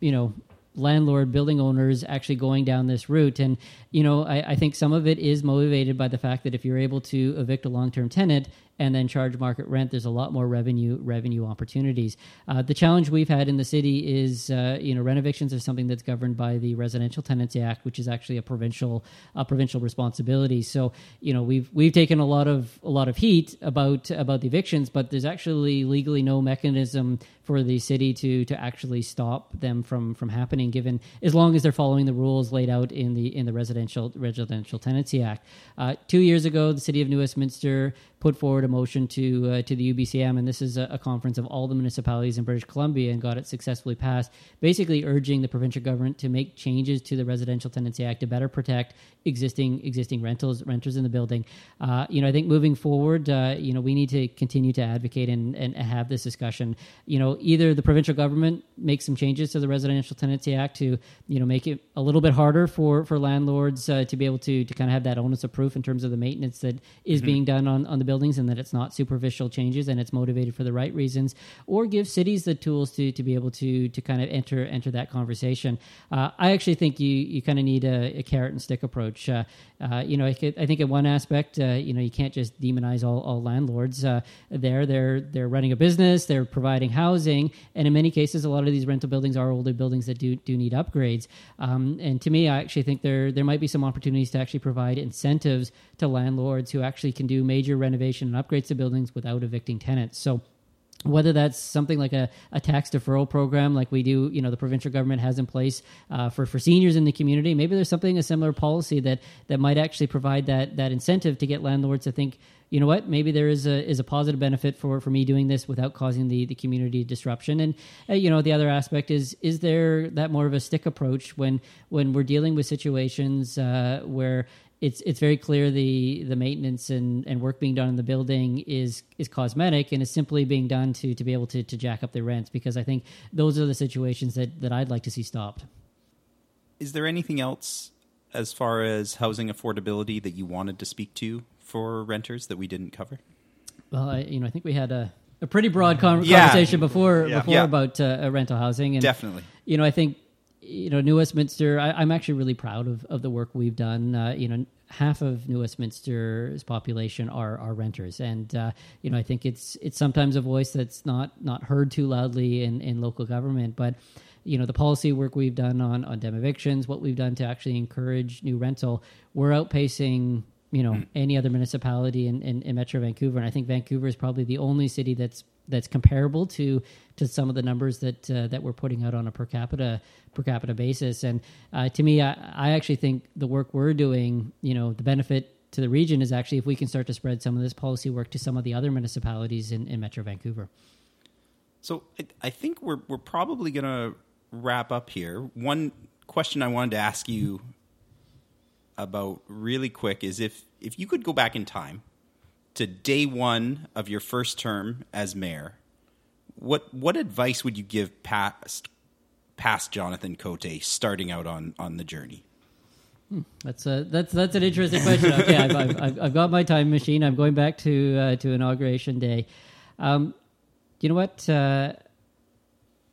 you know landlord building owners actually going down this route and you know I, I think some of it is motivated by the fact that if you're able to evict a long-term tenant and then charge market rent there's a lot more revenue revenue opportunities. Uh, the challenge we've had in the city is uh, you know renovictions are something that's governed by the residential tenancy act which is actually a provincial a provincial responsibility. So you know we've we've taken a lot of a lot of heat about about the evictions but there's actually legally no mechanism for the city to to actually stop them from from happening given as long as they're following the rules laid out in the in the residential residential tenancy act. Uh, two years ago the city of new westminster put forward a motion to uh, to the UBCM, and this is a, a conference of all the municipalities in British Columbia, and got it successfully passed. Basically, urging the provincial government to make changes to the Residential Tenancy Act to better protect existing existing rentals renters in the building. Uh, you know, I think moving forward, uh, you know, we need to continue to advocate and, and have this discussion. You know, either the provincial government makes some changes to the Residential Tenancy Act to you know make it a little bit harder for for landlords uh, to be able to to kind of have that onus of proof in terms of the maintenance that is Mhm. being done on on the buildings and that it's not superficial changes and it's motivated for the right reasons or give cities the tools to to be able to to kind of enter enter that conversation. Uh, i actually think you you kind of need a, a carrot and stick approach. Uh, uh, you know I, could, I think in one aspect uh, you know you can't just demonize all, all landlords. Uh, there they're they're running a business they're providing housing and in many cases a lot of these rental buildings are older buildings that do do need upgrades. Um, and to me i actually think there there might be some opportunities to actually provide incentives to landlords who actually can do major renovation and upgrades to buildings without evicting tenants. So whether that's something like a, a tax deferral program like we do you know the provincial government has in place uh, for, for seniors in the community maybe there's something a similar policy that that might actually provide that that incentive to get landlords to think you know what maybe there is a is a positive benefit for for me doing this without causing the the community disruption. And uh, you know the other aspect is is there that more of a stick approach when when we're dealing with situations uh, where it's it's very clear the the maintenance and, and work being done in the building is is cosmetic and is simply being done to to be able to, to jack up the rents because I think those are the situations that, that I'd like to see stopped. Is there anything else as far as housing affordability that you wanted to speak to for renters that we didn't cover? Well, I, you know, I think we had a, a pretty broad con- Yeah. conversation before Yeah. before Yeah. about uh, uh, rental housing, and Definitely. You know, I think you know, New Westminster. I, I'm actually really proud of, of the work we've done. Uh, you know, half of New Westminster's population are are renters, and uh, you know, I think it's it's sometimes a voice that's not not heard too loudly in in local government, but you know the policy work we've done on on demovictions, what we've done to actually encourage new rental, we're outpacing you know any other municipality in, in, in Metro Vancouver, and I think Vancouver is probably the only city that's that's comparable to to some of the numbers that uh, that we're putting out on a per capita per capita basis. And uh, to me, I, I actually think the work we're doing, you know, the benefit to the region is actually if we can start to spread some of this policy work to some of the other municipalities in, in Metro Vancouver. So I, I think we're we're probably going to wrap up here. One question I wanted to ask you about really quick is if if you could go back in time to day one of your first term as mayor, what what advice would you give past past Jonathan Cote starting out on on the journey? Hmm, that's a that's that's an interesting question. Okay, I've, I've, I've, got my time machine. I'm going back to uh, to inauguration day. Um, you know what? Uh,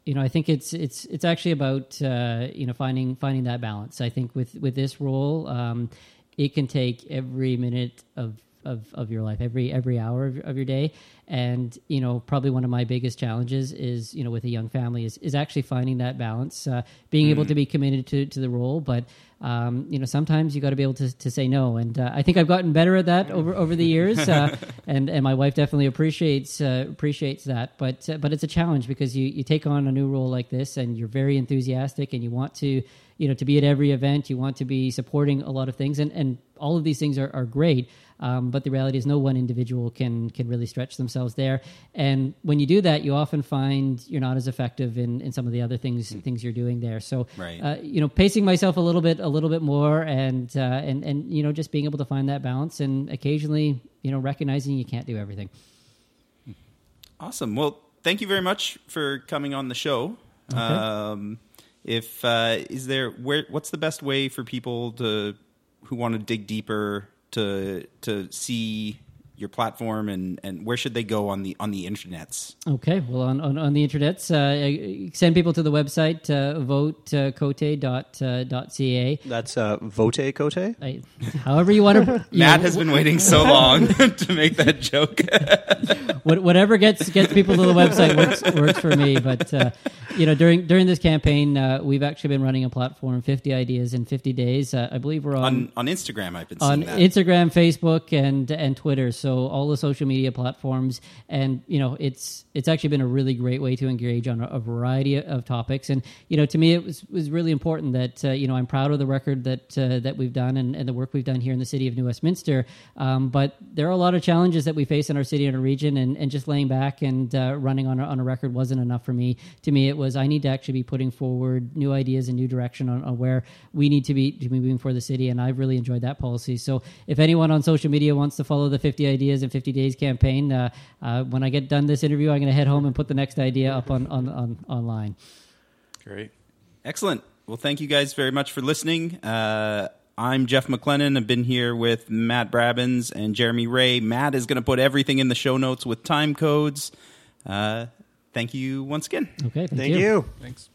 you know, I think it's it's it's actually about uh, you know finding finding that balance. I think with with this role, um, it can take every minute of of, of your life every every hour of, of, your day and you know probably one of my biggest challenges is you know with a young family is, is actually finding that balance uh, being mm. able to be committed to, to the role but um, you know, sometimes you got to be able to, to say no, and uh, I think I've gotten better at that over over the years, uh, and and my wife definitely appreciates uh, appreciates that. But uh, but it's a challenge because you you take on a new role like this, and you're very enthusiastic, and you want to you know to be at every event, you want to be supporting a lot of things, and and all of these things are, are great. Um, but the reality is, no one individual can can really stretch themselves there. And when you do that, you often find you're not as effective in, in some of the other things mm. things you're doing there. So, right. uh, you know, pacing myself a little bit, a little bit more, and uh, and and you know, just being able to find that balance, and occasionally, you know, recognizing you can't do everything. Awesome. Well, thank you very much for coming on the show. Okay. Um, if uh, is there where what's the best way for people to who want to dig deeper to to see your platform and, and where should they go on the on the internets? Okay, well on on, on the internets, uh, send people to the website uh, votecote.ca. Uh, That's uh, vote cote. I, however you want to. Matt know, has been waiting so long to make that joke. whatever gets gets people to the website works works for me. But uh, you know, during during this campaign, uh, we've actually been running a platform, 50 ideas in 50 days. Uh, I believe we're on, on, on Instagram. I've been on that. Instagram, Facebook, and and Twitter. So all the social media platforms, and you know, it's it's actually been a really great way to engage on a, a variety of topics. And you know, to me, it was was really important that uh, you know I'm proud of the record that uh, that we've done and, and, the work we've done here in the city of New Westminster. Um, but there are a lot of challenges that we face in our city and our region, and, and just laying back and uh, running on a, on a record wasn't enough for me. To me, it was I need to actually be putting forward new ideas and new direction on, on where we need to be to be moving for the city, and I've really enjoyed that policy. So if anyone on social media wants to follow the 50 Ideas in 50 Days campaign, uh, uh, when I get done this interview, I'm going to head home and put the next idea up on, on, on online. Great, excellent. Well, thank you guys very much for listening. Uh, I'm Jeff McLennan. I've been here with Matt Brabins and Jeremy Ray. Matt is going to put everything in the show notes with time codes. Uh, thank you once again. Okay, thank, thank you. you. Thanks.